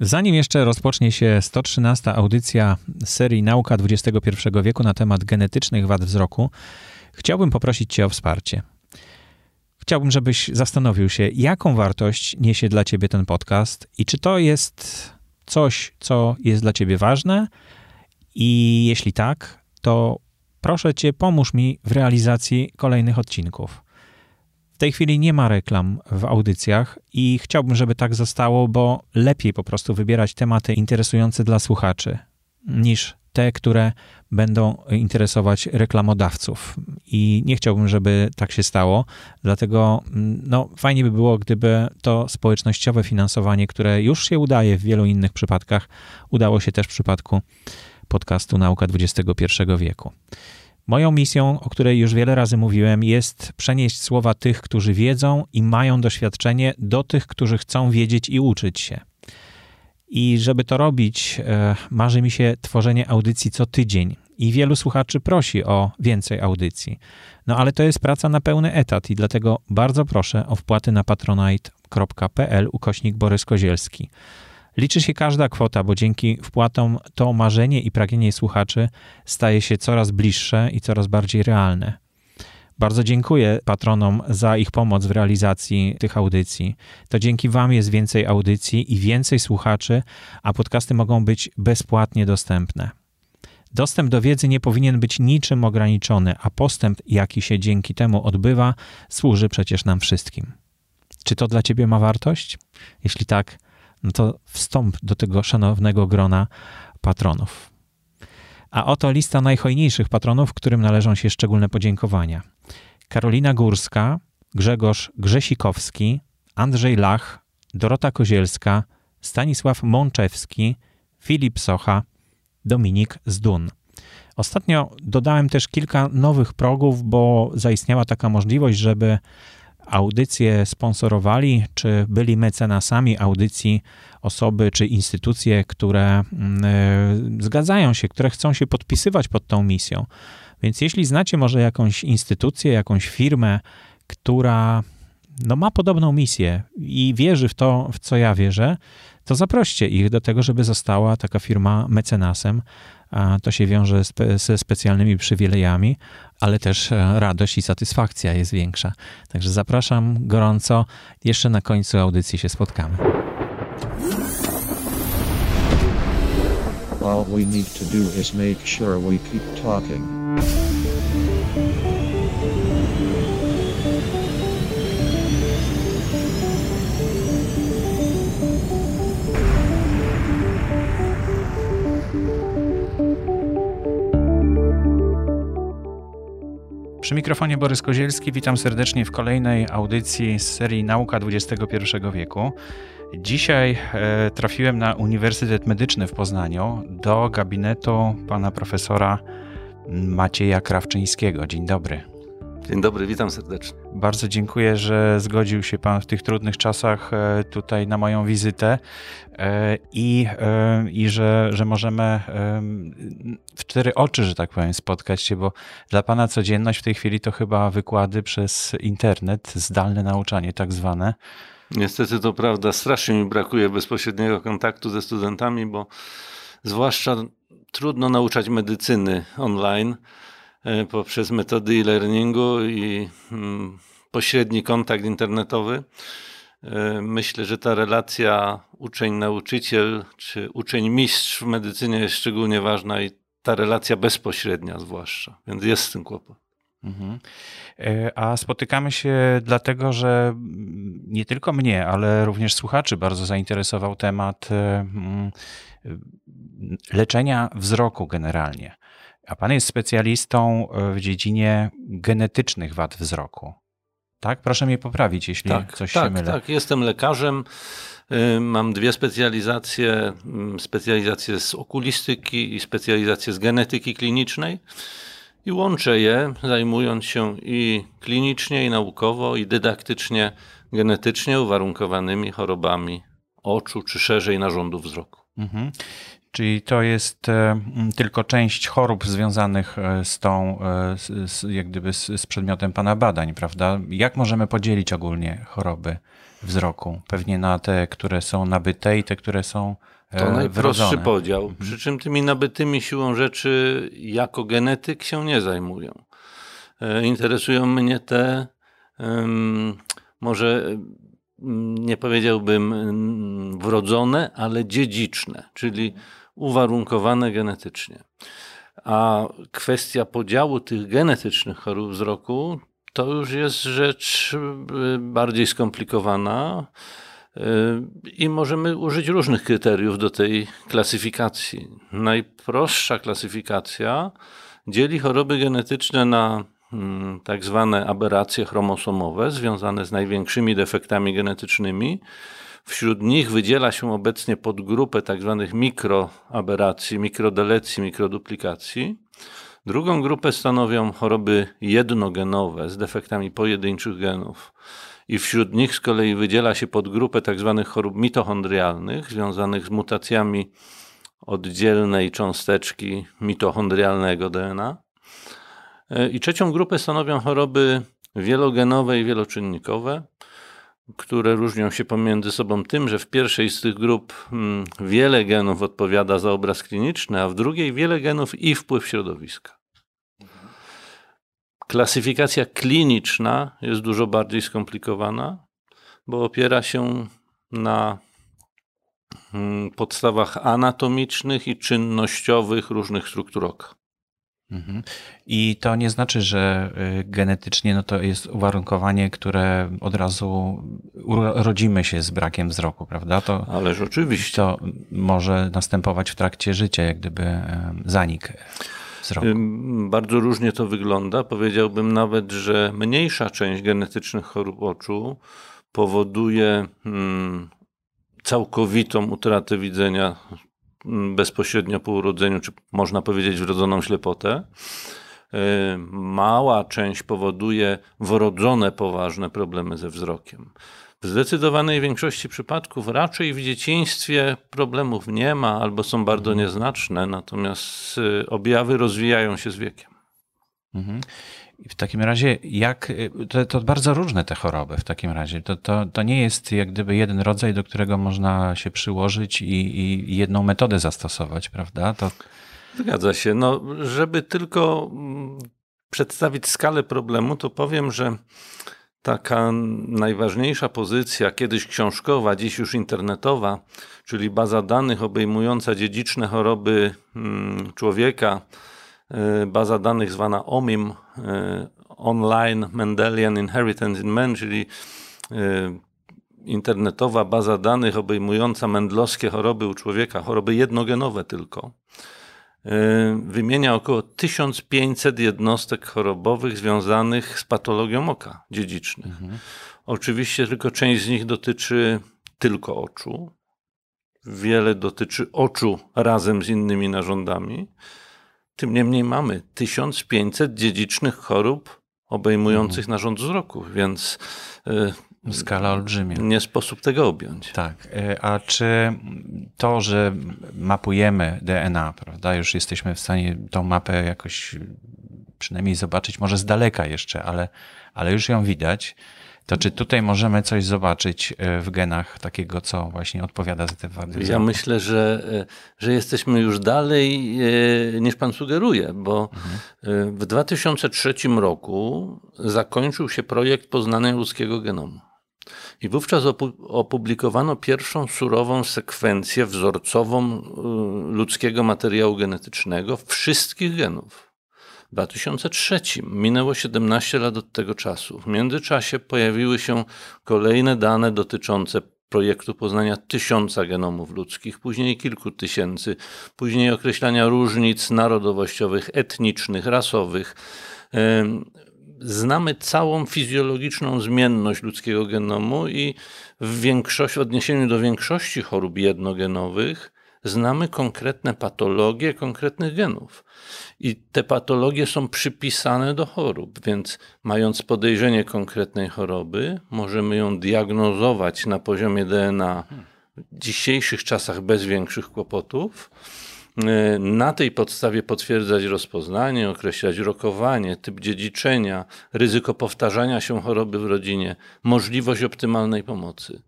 Zanim jeszcze rozpocznie się 113 audycja serii Nauka XXI wieku na temat genetycznych wad wzroku, chciałbym poprosić Cię o wsparcie. Chciałbym, żebyś zastanowił się, jaką wartość niesie dla Ciebie ten podcast i czy to jest coś, co jest dla Ciebie ważne. I jeśli tak, to proszę Cię, pomóż mi w realizacji kolejnych odcinków. W tej chwili nie ma reklam w audycjach i chciałbym, żeby tak zostało, bo lepiej po prostu wybierać tematy interesujące dla słuchaczy niż te, które będą interesować reklamodawców. I nie chciałbym, żeby tak się stało, dlatego no, fajnie by było, gdyby to społecznościowe finansowanie, które już się udaje w wielu innych przypadkach, udało się też w przypadku podcastu Nauka XXI wieku. Moją misją, o której już wiele razy mówiłem, jest przenieść słowa tych, którzy wiedzą i mają doświadczenie, do tych, którzy chcą wiedzieć i uczyć się. I żeby to robić, e, marzy mi się tworzenie audycji co tydzień. I wielu słuchaczy prosi o więcej audycji. No ale to jest praca na pełny etat i dlatego bardzo proszę o wpłaty na patronite.pl ukośnik Borys Kozielski. Liczy się każda kwota, bo dzięki wpłatom to marzenie i pragnienie słuchaczy staje się coraz bliższe i coraz bardziej realne. Bardzo dziękuję patronom za ich pomoc w realizacji tych audycji. To dzięki Wam jest więcej audycji i więcej słuchaczy, a podcasty mogą być bezpłatnie dostępne. Dostęp do wiedzy nie powinien być niczym ograniczony, a postęp, jaki się dzięki temu odbywa, służy przecież nam wszystkim. Czy to dla Ciebie ma wartość? Jeśli tak, no to wstąp do tego szanownego grona patronów. A oto lista najhojniejszych patronów, którym należą się szczególne podziękowania. Karolina Górska, Grzegorz Grzesikowski, Andrzej Lach, Dorota Kozielska, Stanisław Mączewski, Filip Socha, Dominik Zdun. Ostatnio dodałem też kilka nowych progów, bo zaistniała taka możliwość, żeby audycje sponsorowali, czy byli mecenasami audycji osoby czy instytucje, które y, zgadzają się, które chcą się podpisywać pod tą misją. Więc jeśli znacie może jakąś instytucję, jakąś firmę, która no, ma podobną misję i wierzy w to, w co ja wierzę, to zaproście ich do tego, żeby została taka firma mecenasem. To się wiąże spe, ze specjalnymi przywilejami, ale też e, radość i satysfakcja jest większa. Także zapraszam gorąco. Jeszcze na końcu audycji się spotkamy. All we need to do is make sure we keep talking. Przy mikrofonie Borys Kozielski, witam serdecznie w kolejnej audycji z serii Nauka XXI wieku. Dzisiaj e, trafiłem na Uniwersytet Medyczny w Poznaniu do gabinetu pana profesora Macieja Krawczyńskiego. Dzień dobry. Dzień dobry, witam serdecznie. Bardzo dziękuję, że zgodził się Pan w tych trudnych czasach e, tutaj na moją wizytę e, i, e, i że, że możemy w cztery oczy, że tak powiem, spotkać się, bo dla Pana codzienność w tej chwili to chyba wykłady przez internet, zdalne nauczanie tak zwane. Niestety to prawda, strasznie mi brakuje bezpośredniego kontaktu ze studentami, bo zwłaszcza trudno nauczać medycyny online poprzez metody e-learningu i mm, pośredni kontakt internetowy. E, myślę, że ta relacja uczeń-nauczyciel czy uczeń-mistrz w medycynie jest szczególnie ważna i ta relacja bezpośrednia zwłaszcza, więc jest z tym kłopot. Mhm. E, a spotykamy się dlatego, że nie tylko mnie, ale również słuchaczy bardzo zainteresował temat mm, leczenia wzroku generalnie. A pan jest specjalistą e, w dziedzinie genetycznych wad wzroku. Tak? Proszę mnie poprawić, jeśli tak, coś tak, się mylę. Tak, jestem lekarzem. Y, mam dwie specjalizacje: mm, specjalizację z okulistyki i specjalizację z genetyki klinicznej. I łączę je, zajmując się i klinicznie, i naukowo, i dydaktycznie, genetycznie uwarunkowanymi chorobami oczu, czy szerzej narządu wzroku. Mhm. Czyli to jest e, tylko część chorób związanych e, z tą, e, z, jak gdyby z, z przedmiotem Pana badań, prawda? Jak możemy podzielić ogólnie choroby wzroku? Pewnie na te, które są nabyte i te, które są to najprostszy wrodzone. podział. Mhm. Przy czym tymi nabytymi siłą rzeczy jako genetyk się nie zajmują. Interesują mnie te może nie powiedziałbym wrodzone, ale dziedziczne, czyli uwarunkowane genetycznie. A kwestia podziału tych genetycznych chorób wzroku to już jest rzecz y, bardziej skomplikowana y, i możemy użyć różnych kryteriów do tej klasyfikacji. Najprostsza klasyfikacja dzieli choroby genetyczne na mm, tak zwane aberracje chromosomowe związane z największymi defektami genetycznymi Wśród nich wydziela się obecnie podgrupę tzw. Tak mikroaberracji, mikrodelecji, mikroduplikacji. Drugą grupę stanowią choroby jednogenowe z defektami pojedynczych genów. I wśród nich z kolei wydziela się podgrupę tzw. Tak chorób mitochondrialnych, związanych z mutacjami oddzielnej cząsteczki mitochondrialnego DNA. E, I trzecią grupę stanowią choroby wielogenowe i wieloczynnikowe, które różnią się pomiędzy sobą tym, że w pierwszej z tych grup hmm, wiele genów odpowiada za obraz kliniczny, a w drugiej wiele genów i wpływ środowiska. Klasyfikacja kliniczna jest dużo bardziej skomplikowana, bo opiera się na hmm, podstawach anatomicznych i czynnościowych różnych struktur oka. Mhm. I to nie znaczy, że y, genetycznie no to jest uwarunkowanie, które od razu rodzimy się z brakiem wzroku, prawda? To, Ależ oczywiście. To może następować w trakcie życia, jak gdyby zanik wzroku. Bardzo różnie to wygląda. Powiedziałbym nawet, że mniejsza część genetycznych chorób oczu powoduje hmm, całkowitą utratę widzenia bezpośrednio po urodzeniu, czy można powiedzieć wrodzoną ślepotę. E, mała część powoduje wrodzone poważne problemy ze wzrokiem. W zdecydowanej większości przypadków raczej w dzieciństwie problemów nie ma albo są bardzo mhm. nieznaczne, natomiast e, objawy rozwijają się z wiekiem. Mhm. W takim razie, jak to, to, bardzo różne te choroby w takim razie. To, to, to nie jest jak gdyby jeden rodzaj, do którego można się przyłożyć i, i jedną metodę zastosować, prawda? To... Zgadza się. No, żeby tylko mm, przedstawić skalę problemu, to powiem, że taka najważniejsza pozycja, kiedyś książkowa, dziś już internetowa, czyli baza danych obejmująca dziedziczne choroby mm, człowieka, baza danych zwana OMIM, e, Online Mendelian Inheritance in Men, czyli e, internetowa baza danych obejmująca mendlowskie choroby u człowieka, choroby jednogenowe tylko, wymienia około 1500 jednostek chorobowych związanych z patologią oka dziedzicznych. Mhm. Oczywiście tylko część z nich dotyczy tylko oczu. Wiele dotyczy oczu razem z innymi narządami. Tym niemniej mamy 1500 dziedzicznych chorób obejmujących mhm. narząd wzroku, więc y, skala olbrzymia. Nie sposób tego objąć. Tak. Y, a czy to, że mapujemy DNA, prawda, już jesteśmy w stanie tą mapę jakoś przynajmniej zobaczyć, może z daleka jeszcze, ale, ale już ją widać, to czy tutaj możemy coś zobaczyć e, w genach takiego, co właśnie odpowiada za te wady? Ja myślę, że, e, że jesteśmy już dalej e, niż pan sugeruje, bo mhm. w 2003 roku zakończył się projekt poznania ludzkiego genomu. I wówczas opublikowano pierwszą surową sekwencję wzorcową ludzkiego materiału genetycznego wszystkich genów. W 2003 minęło 17 lat od tego czasu. W międzyczasie pojawiły się kolejne dane dotyczące projektu poznania tysiąca genomów ludzkich, później kilku tysięcy, później określania różnic narodowościowych, etnicznych, rasowych. Znamy całą fizjologiczną zmienność ludzkiego genomu i w w odniesieniu do większości chorób jednogenowych znamy konkretne patologie konkretnych genów. I te patologie są przypisane do chorób, więc mając podejrzenie konkretnej choroby, możemy ją diagnozować na poziomie DNA w dzisiejszych czasach bez większych kłopotów. E, na tej podstawie potwierdzać rozpoznanie, określać rokowanie, typ dziedziczenia, ryzyko powtarzania się choroby w rodzinie, możliwość optymalnej pomocy.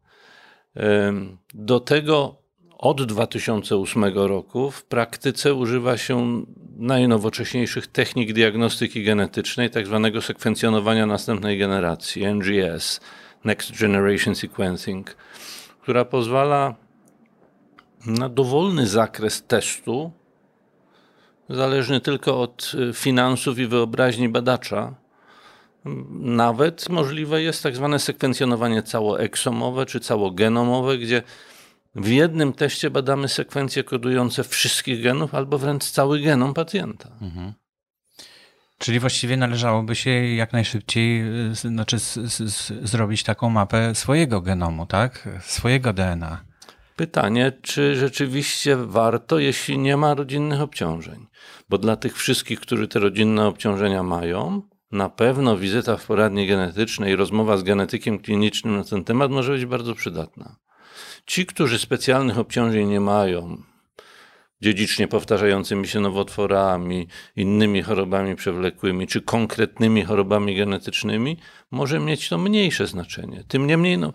E, do tego od 2008 roku w praktyce używa się najnowocześniejszych technik diagnostyki genetycznej, tak zwanego sekwencjonowania następnej generacji, NGS, Next Generation Sequencing, która pozwala na dowolny zakres testu, zależny tylko od y, finansów i wyobraźni badacza. Nawet możliwe jest tak zwane sekwencjonowanie całoeksomowe czy całogenomowe, gdzie w jednym teście badamy sekwencje kodujące wszystkich genów albo wręcz cały genom pacjenta. Mhm. Czyli właściwie należałoby się jak najszybciej znaczy, zrobić taką mapę swojego genomu, tak? Swojego DNA. Pytanie, czy rzeczywiście warto, jeśli nie ma rodzinnych obciążeń? Bo dla tych wszystkich, którzy te rodzinne obciążenia mają, na pewno wizyta w poradni genetycznej i rozmowa z genetykiem klinicznym na ten temat może być bardzo przydatna. Ci, którzy specjalnych obciążeń nie mają, dziedzicznie powtarzającymi się nowotworami, innymi chorobami przewlekłymi, czy konkretnymi chorobami genetycznymi, może mieć to mniejsze znaczenie. Tym niemniej, no,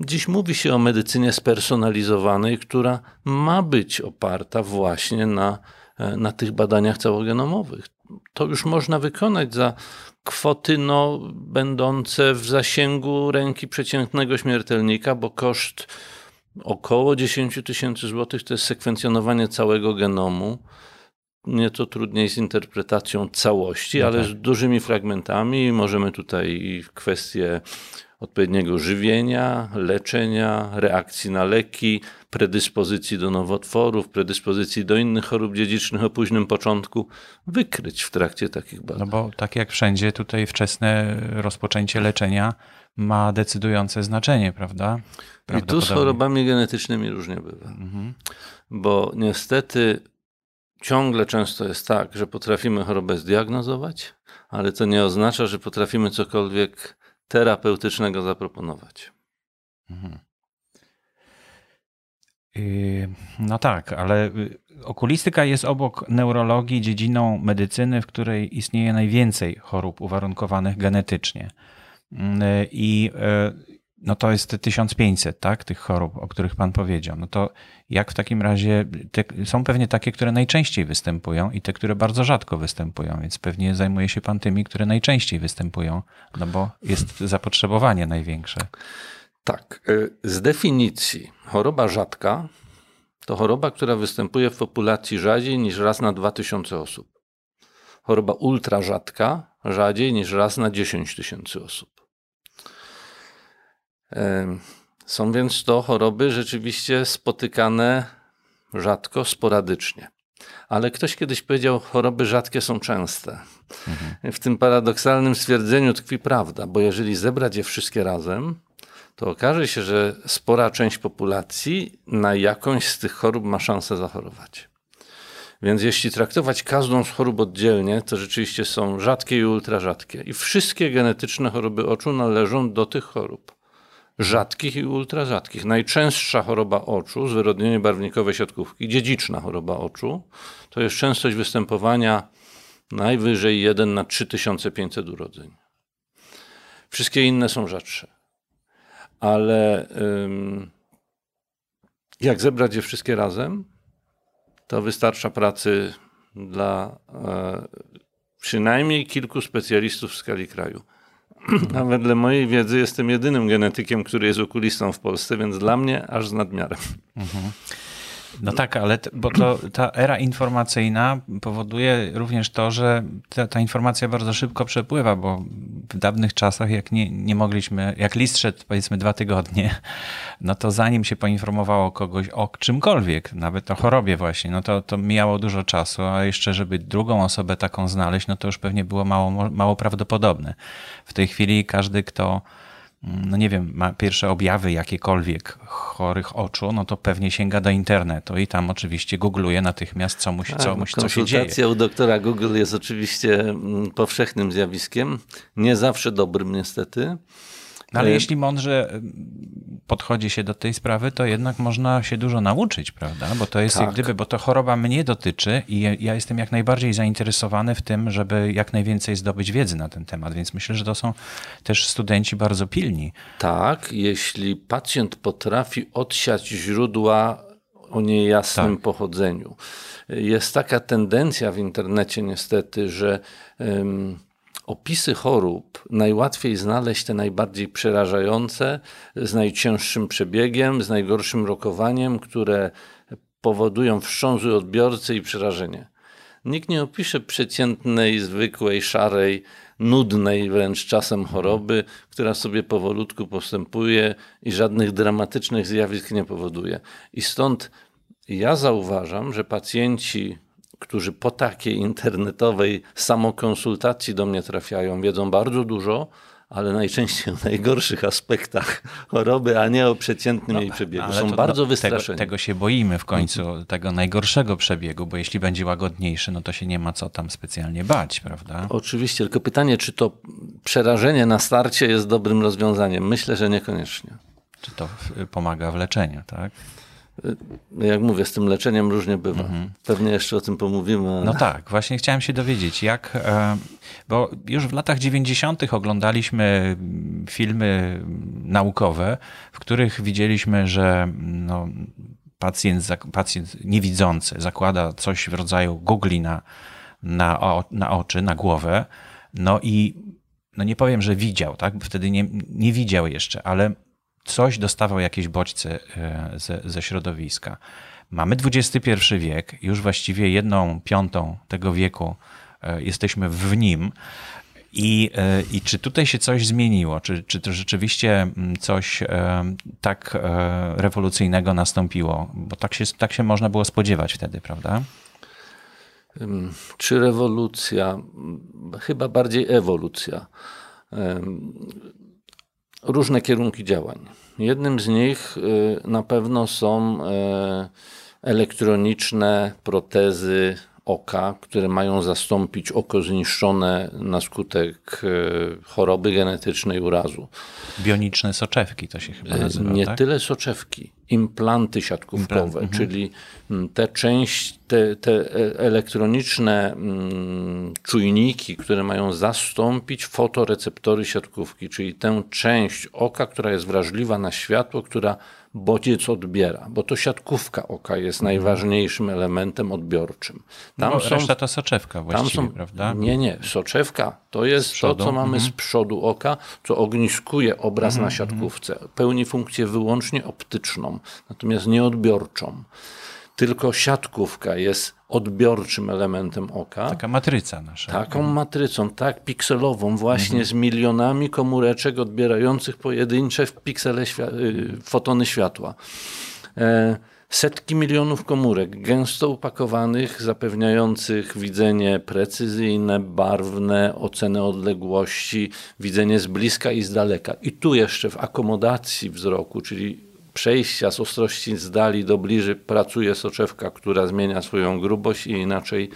dziś mówi się o medycynie spersonalizowanej, która ma być oparta właśnie na, e, na tych badaniach całogenomowych. To już można wykonać za kwoty no, będące w zasięgu ręki przeciętnego śmiertelnika, bo koszt około 10 tysięcy złotych to jest sekwencjonowanie całego genomu. Nieco trudniej z interpretacją całości, no ale tak. z dużymi fragmentami. Możemy tutaj kwestie odpowiedniego żywienia, leczenia, reakcji na leki, predyspozycji do nowotworów, predyspozycji do innych chorób dziedzicznych o późnym początku wykryć w trakcie takich badań. No bo tak jak wszędzie, tutaj wczesne rozpoczęcie leczenia ma decydujące znaczenie, prawda? I tu z chorobami genetycznymi różnie bywa. Mhm. Bo niestety ciągle często jest tak, że potrafimy chorobę zdiagnozować, ale to nie oznacza, że potrafimy cokolwiek terapeutycznego zaproponować. Mhm. Yy, no tak, ale y, okulistyka jest obok neurologii dziedziną medycyny, w której istnieje najwięcej chorób uwarunkowanych genetycznie. Mm, I e, no to jest 1500, tak, tych chorób, o których pan powiedział. No to jak w takim razie, te, są pewnie takie, które najczęściej występują i te, które bardzo rzadko występują, więc pewnie zajmuje się pan tymi, które najczęściej występują, no bo jest zapotrzebowanie największe. Tak, e, z definicji choroba rzadka to choroba, która występuje w populacji rzadziej niż raz na 2000 osób. Choroba ultra rzadka rzadziej niż raz na 10 tysięcy osób. Są więc to choroby rzeczywiście spotykane rzadko, sporadycznie. Ale ktoś kiedyś powiedział, choroby rzadkie są częste. Mhm. W tym paradoksalnym stwierdzeniu tkwi prawda, bo jeżeli zebrać je wszystkie razem, to okaże się, że spora część populacji na jakąś z tych chorób ma szansę zachorować. Więc jeśli traktować każdą z chorób oddzielnie, to rzeczywiście są rzadkie i ultrarzadkie. I wszystkie genetyczne choroby oczu należą do tych chorób rzadkich i ultrarzadkich. Najczęstsza choroba oczu, zwyrodnienie barwnikowe siatkówki, dziedziczna choroba oczu, to jest częstość występowania najwyżej 1 na 3500 urodzeń. Wszystkie inne są rzadsze. Ale ym, jak zebrać je wszystkie razem, to wystarcza pracy dla e, przynajmniej kilku specjalistów w skali kraju. A wedle mojej wiedzy jestem jedynym genetykiem, który jest okulistą w Polsce, więc dla mnie aż z nadmiarem. Mhm. No tak, ale bo to, ta era informacyjna powoduje również to, że ta, ta, informacja bardzo szybko przepływa, bo w dawnych czasach, jak nie, nie mogliśmy, jak list szedł powiedzmy dwa tygodnie, no to zanim się poinformowało kogoś o czymkolwiek, nawet o chorobie właśnie, no to, to mijało dużo czasu, a jeszcze żeby drugą osobę taką znaleźć, no to już pewnie było mało, mało prawdopodobne. W tej chwili każdy, kto no nie wiem, ma pierwsze objawy jakiekolwiek chorych oczu, no to pewnie sięga do internetu i tam oczywiście googluje natychmiast, co, musi, co, musi, co się dzieje. Konsultacja u doktora Google jest oczywiście mm, powszechnym zjawiskiem, nie zawsze dobrym niestety. Ale e, jeśli mądrze podchodzi się do tej sprawy, to jednak można się dużo nauczyć, prawda? Bo to jest tak. jak gdyby, bo to choroba mnie dotyczy i ja jestem jak najbardziej zainteresowany w tym, żeby jak najwięcej zdobyć wiedzy na ten temat, więc myślę, że to są też studenci bardzo pilni. Tak, jeśli pacjent potrafi odsiać źródła o niejasnym tak. pochodzeniu. Jest taka tendencja w internecie niestety, że um, opisy chorób najłatwiej znaleźć te najbardziej przerażające, z najcięższym przebiegiem, z najgorszym rokowaniem, które powodują wstrząs odbiorcy i przerażenie. Nikt nie opisze przeciętnej, zwykłej, szarej, nudnej wręcz czasem choroby, która sobie powolutku postępuje i żadnych dramatycznych zjawisk nie powoduje. I stąd ja zauważam, że pacjenci którzy po takiej internetowej samokonsultacji do mnie trafiają, wiedzą bardzo dużo, ale najczęściej o najgorszych aspektach choroby, a nie o przeciętnym no, jej przebiegu. Są to, bardzo no, wystraszeni. Tego, tego, się boimy w końcu, tego najgorszego przebiegu, bo jeśli będzie łagodniejszy, no to się nie ma co tam specjalnie bać, prawda? Oczywiście, tylko pytanie, czy to przerażenie na starcie jest dobrym rozwiązaniem? Myślę, że niekoniecznie. Czy to pomaga w leczeniu, tak? Jak mówię, z tym leczeniem różnie bywa. Mhm. Pewnie jeszcze o tym pomówimy. Ale... No tak, właśnie chciałem się dowiedzieć, jak, e, bo już w latach 90. oglądaliśmy filmy naukowe, w których widzieliśmy, że no, pacjent, pacjent niewidzący zakłada coś w rodzaju googli na, na, na oczy, na głowę, no i no nie powiem, że widział, tak? Bo wtedy nie, nie widział jeszcze, ale coś dostawał jakieś bodźce e, ze, ze środowiska. Mamy XXI wiek, już właściwie jedną piątą tego wieku e, jesteśmy w nim. I, e, I czy tutaj się coś zmieniło? Czy, czy to rzeczywiście mm, coś tak rewolucyjnego nastąpiło? Bo tak się, tak się można było spodziewać wtedy, prawda? Czy rewolucja? Chyba bardziej ewolucja różne kierunki działań. Jednym z nich y, na pewno są y, elektroniczne protezy oka, które mają zastąpić oko zniszczone na skutek e, choroby genetycznej urazu. Bioniczne soczewki to się chyba nazywa. Nie tak? tyle soczewki, implanty siatkówkowe, Implant, mhm. czyli te część, te, te e, elektroniczne mm, czujniki, które mają zastąpić fotoreceptory siatkówki, czyli tę część oka, która jest wrażliwa na światło, która bodziec odbiera, bo to siatkówka oka jest mhm. najważniejszym elementem odbiorczym. Tam no, są, reszta to soczewka właściwie, są, prawda? Nie, nie. Soczewka to jest to, co mamy mhm. z przodu oka, co ogniskuje obraz mhm, na siatkówce. Pełni funkcję wyłącznie optyczną, natomiast nie odbiorczą. Tylko siatkówka jest odbiorczym elementem oka. Taka matryca nasza. Taką matrycą, tak, pikselową, właśnie mhm. z milionami komóreczek odbierających pojedyncze w piksele świa y, fotony światła. E, setki milionów komórek, gęsto upakowanych, zapewniających widzenie precyzyjne, barwne, ocenę odległości, widzenie z bliska i z daleka. I tu jeszcze w akomodacji wzroku, czyli przejścia z ostrości z dali do bliży pracuje soczewka, która zmienia swoją grubość i inaczej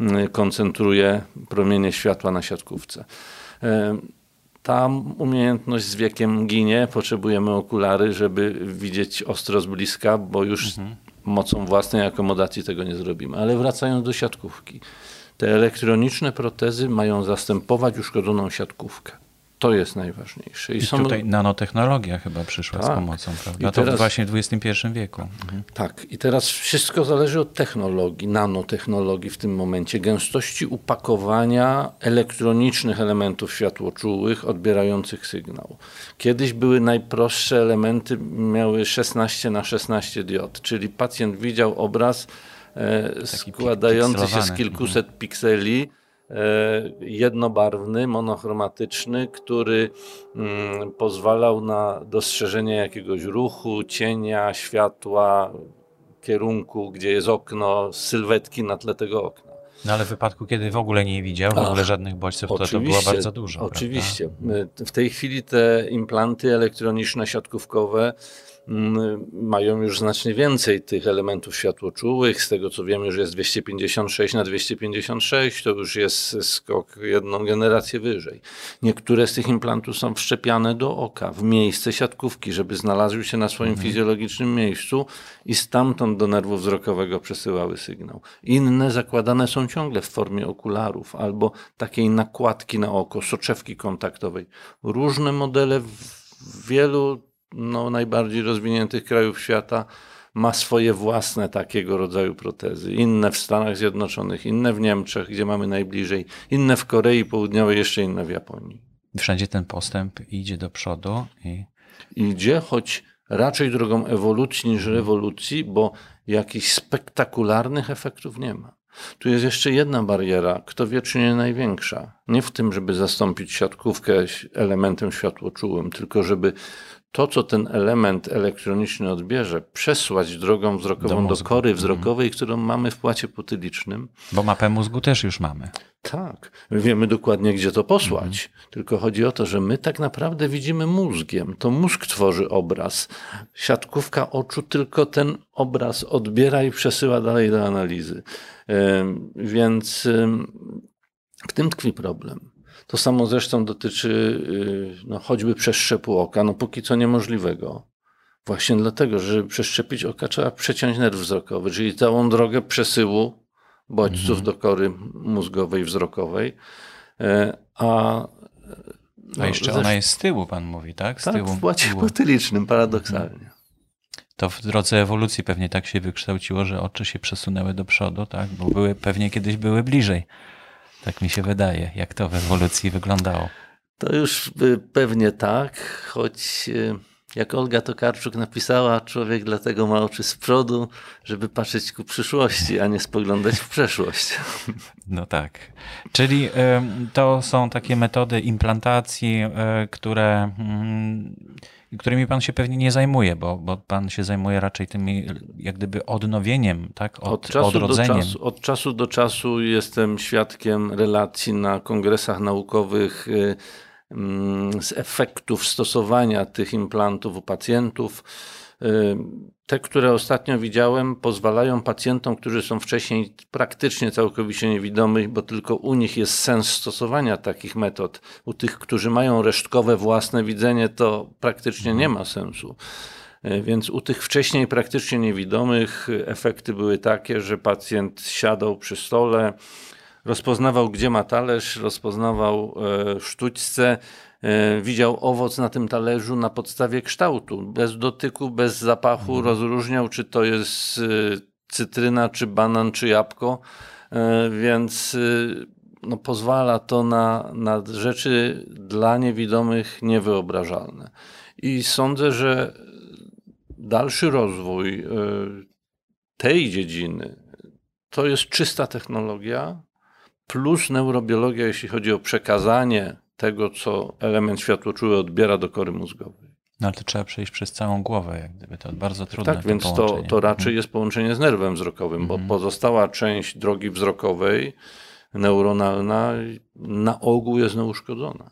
mm, koncentruje promienie światła na siatkówce. E, ta umiejętność z wiekiem ginie, potrzebujemy okulary, żeby widzieć ostro z bliska, bo już mhm. mocą własnej akomodacji tego nie zrobimy. Ale wracając do siatkówki. Te elektroniczne protezy mają zastępować uszkodzoną siatkówkę. To jest najważniejsze. I, I są... tutaj nanotechnologia chyba przyszła tak. z pomocą, prawda? I teraz... To właśnie w XXI wieku. Mhm. Tak. I teraz wszystko zależy od technologii, nanotechnologii w tym momencie, gęstości upakowania elektronicznych elementów światłoczułych odbierających sygnał. Kiedyś były najprostsze elementy, miały 16 na 16 diod, czyli pacjent widział obraz e, składający się z kilkuset mhm. pikseli, jednobarwny, monochromatyczny, który mm, pozwalał na dostrzeżenie jakiegoś ruchu, cienia, światła, kierunku, gdzie jest okno, sylwetki na tle tego okna. No ale w wypadku, kiedy w ogóle nie widział, w ogóle żadnych bodźców, to to było bardzo dużo. Oczywiście. Prawda? W tej chwili te implanty elektroniczne, siatkówkowe mają już znacznie więcej tych elementów światłoczułych. Z tego co wiem, już jest 256 na 256, to już jest skok jedną generację wyżej. Niektóre z tych implantów są wszczepiane do oka, w miejsce siatkówki, żeby znalazły się na swoim mhm. fizjologicznym miejscu i stamtąd do nerwu wzrokowego przesyłały sygnał. Inne zakładane są ciągle w formie okularów albo takiej nakładki na oko, soczewki kontaktowej. Różne modele w wielu no, najbardziej rozwiniętych krajów świata ma swoje własne takiego rodzaju protezy. Inne w Stanach Zjednoczonych, inne w Niemczech, gdzie mamy najbliżej, inne w Korei Południowej, jeszcze inne w Japonii. Wszędzie ten postęp idzie do przodu i. Idzie, choć raczej drogą ewolucji niż rewolucji, bo jakichś spektakularnych efektów nie ma. Tu jest jeszcze jedna bariera, kto wie, czy nie największa. Nie w tym, żeby zastąpić siatkówkę elementem światłoczułym, tylko żeby to, co ten element elektroniczny odbierze, przesłać drogą wzrokową do, do kory mhm. wzrokowej, mm. którą mamy w płacie potylicznym. Bo mapę mózgu też już mamy. Tak, wiemy dokładnie, gdzie to posłać. Mm. Tylko chodzi o to, że my tak naprawdę widzimy mózgiem. To mózg tworzy obraz. Siatkówka oczu tylko ten obraz odbiera i przesyła dalej do analizy. Więc w tym tkwi problem. To samo zresztą dotyczy y, no, choćby przeszczepu oka, no póki co niemożliwego. Właśnie dlatego, że żeby przeszczepić oka trzeba przeciąć nerw wzrokowy, czyli całą drogę przesyłu bodźców mhm. do kory mózgowej, wzrokowej. E, a, no, a jeszcze ona jest z tyłu, pan mówi, tak? Z tak, tyłu, w płacie potylicznym, paradoksalnie. Mhm. To w drodze ewolucji pewnie tak się wykształciło, że oczy się przesunęły do przodu, tak? Bo były, pewnie kiedyś były bliżej. Tak mi się wydaje, jak to w ewolucji wyglądało. To już pewnie tak, choć y, jak Olga Tokarczuk napisała, człowiek dlatego ma oczy z przodu, żeby patrzeć ku przyszłości, a nie spoglądać w przeszłość. No tak. Czyli to są takie metody implantacji, e, które mm, którymi pan się pewnie nie zajmuje, bo, bo pan się zajmuje raczej tymi jak gdyby odnowieniem, tak? Od, od czasu odrodzeniem. Do czasu, od czasu do czasu jestem świadkiem relacji na kongresach naukowych y, z efektów stosowania tych implantów u pacjentów. Y, te, które ostatnio widziałem, pozwalają pacjentom, którzy są wcześniej praktycznie całkowicie niewidomych, bo tylko u nich jest sens stosowania takich metod. U tych, którzy mają resztkowe własne widzenie, to praktycznie nie ma sensu. Y, więc u tych wcześniej praktycznie niewidomych efekty były takie, że pacjent siadał przy stole, rozpoznawał, gdzie ma talerz, rozpoznawał e, sztućce, E, widział owoc na tym talerzu na podstawie kształtu, bez dotyku, bez zapachu, mhm. rozróżniał, czy to jest e, cytryna, czy banan, czy jabłko, e, więc no, pozwala to na, na rzeczy dla niewidomych niewyobrażalne. I sądzę, że dalszy rozwój tej dziedziny to jest czysta technologia plus neurobiologia, jeśli chodzi o przekazanie tego, co element światłoczuły odbiera do kory mózgowej. No ale to trzeba przejść przez całą głowę, jak gdyby to bardzo trudne. Tak, więc to, to raczej jest połączenie z nerwem wzrokowym, bo mhm. pozostała część drogi wzrokowej, neuronalna, na ogół jest nieuszkodzona.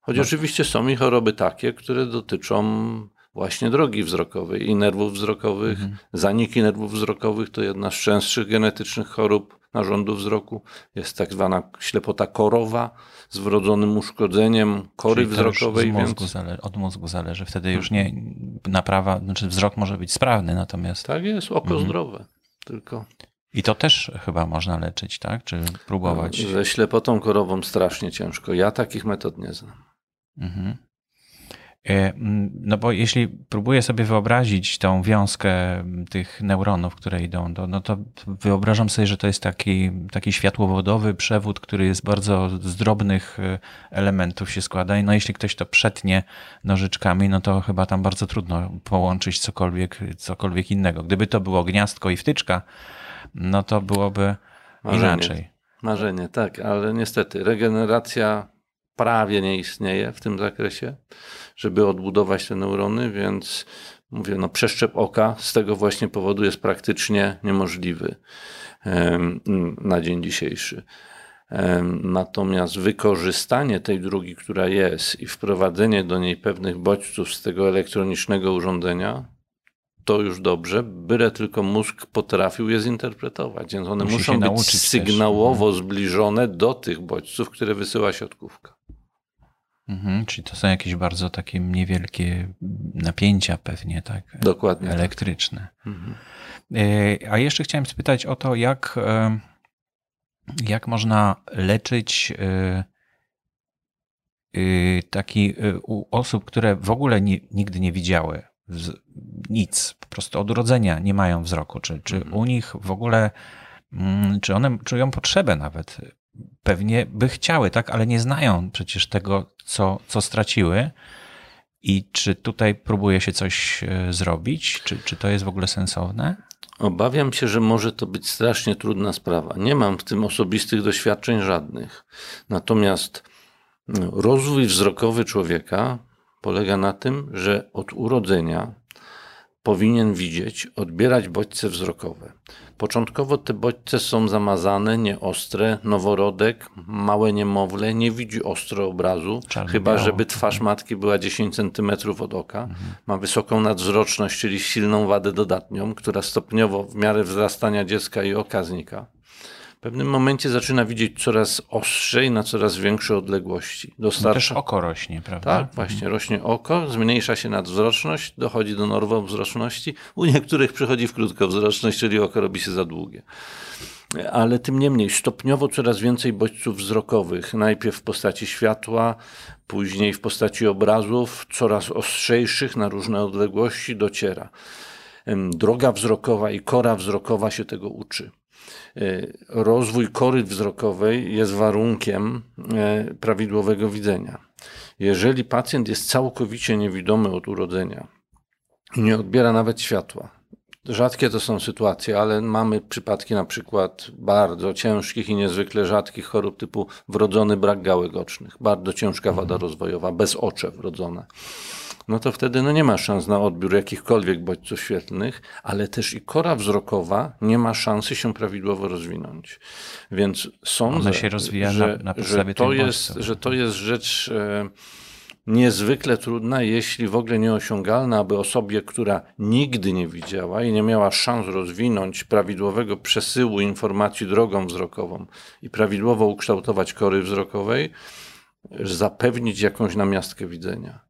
Choć no. oczywiście są i choroby takie, które dotyczą właśnie drogi wzrokowej i nerwów wzrokowych. Mhm. Zaniki nerwów wzrokowych to jedna z częstszych genetycznych chorób narządu wzroku. Jest tak zwana ślepota korowa z wrodzonym uszkodzeniem kory Czyli wzrokowej. Mózgu więc... zale- od mózgu zależy. Wtedy już nie naprawa, znaczy wzrok może być sprawny, natomiast. Tak jest, oko mhm. zdrowe. Tylko. I to też chyba można leczyć, tak? Czy próbować? Ze ślepotą korową strasznie ciężko. Ja takich metod nie znam. Mhm. E, no bo jeśli próbuję sobie wyobrazić tą wiązkę tych neuronów, które idą, do, no to wyobrażam sobie, że to jest taki, taki światłowodowy przewód, który jest bardzo z drobnych e, elementów się składa. I no jeśli ktoś to przetnie nożyczkami, no to chyba tam bardzo trudno połączyć cokolwiek, cokolwiek innego. Gdyby to było gniazdko i wtyczka, no to byłoby Marzenie. inaczej. Marzenie, tak, ale niestety regeneracja prawie nie istnieje w tym zakresie żeby odbudować te neurony, więc mówię, no przeszczep oka z tego właśnie powodu jest praktycznie niemożliwy na dzień dzisiejszy. Natomiast wykorzystanie tej drugi, która jest, i wprowadzenie do niej pewnych bodźców z tego elektronicznego urządzenia, to już dobrze, byle tylko mózg potrafił je zinterpretować. Więc one Musi muszą być sygnałowo też. Mhm. zbliżone do tych bodźców, które wysyła siatkówka. Mhm, czyli to są jakieś bardzo takie niewielkie napięcia pewnie, tak? Dokładnie. Tak. Elektryczne. Tak. Mhm. E, a jeszcze chciałem spytać o to, jak, e, jak można leczyć e, taki u osób, które w ogóle nie, nigdy nie widziały nic, po prostu od urodzenia nie mają wzroku. Czy, czy mhm. u nich w ogóle, mm, czy one czują potrzebę nawet? Pewnie by chciały, tak, ale nie znają przecież tego, co, co straciły. I czy tutaj próbuje się coś e, zrobić? Czy, czy to jest w ogóle sensowne? Obawiam się, że może to być strasznie trudna sprawa. Nie mam w tym osobistych doświadczeń żadnych. Natomiast no, rozwój wzrokowy człowieka polega na tym, że od urodzenia powinien widzieć, odbierać bodźce wzrokowe. Początkowo te bodźce są zamazane, nieostre. Noworodek, małe niemowlę nie widzi ostro obrazu, Czarny chyba biało. żeby twarz matki była 10 cm od oka. Mhm. Ma wysoką nadzroczność, czyli silną wadę dodatnią, która stopniowo w miarę wzrastania dziecka i oka znika pewnym momencie zaczyna widzieć coraz ostrzej na coraz większe odległości. Dostarcza... No też oko rośnie, prawda? Tak, właśnie, rośnie oko, zmniejsza się nadzroczność, dochodzi do normowzroczności. U niektórych przychodzi w krótkowzroczność, czyli oko robi się za długie. Ale tym niemniej stopniowo coraz więcej bodźców wzrokowych, najpierw w postaci światła, później w postaci obrazów, coraz ostrzejszych na różne odległości dociera. Droga wzrokowa i kora wzrokowa się tego uczy. E, rozwój kory wzrokowej jest warunkiem e, prawidłowego widzenia. Jeżeli pacjent jest całkowicie niewidomy od urodzenia nie odbiera nawet światła, rzadkie to są sytuacje, ale mamy przypadki na przykład bardzo ciężkich i niezwykle rzadkich chorób typu wrodzony brak gałek ocznych, bardzo ciężka wada mhm. rozwojowa, bez ocze wrodzone no to wtedy no nie ma szans na odbiór jakichkolwiek bodźców świetlnych, ale też i kora wzrokowa nie ma szansy się prawidłowo rozwinąć. Więc sądzę, się rozwija że, na, na że, to jest, że to jest rzecz e, niezwykle trudna, jeśli w ogóle nieosiągalna, aby osobie, która nigdy nie widziała i nie miała szans rozwinąć prawidłowego przesyłu informacji drogą wzrokową i prawidłowo ukształtować kory wzrokowej, zapewnić jakąś namiastkę widzenia.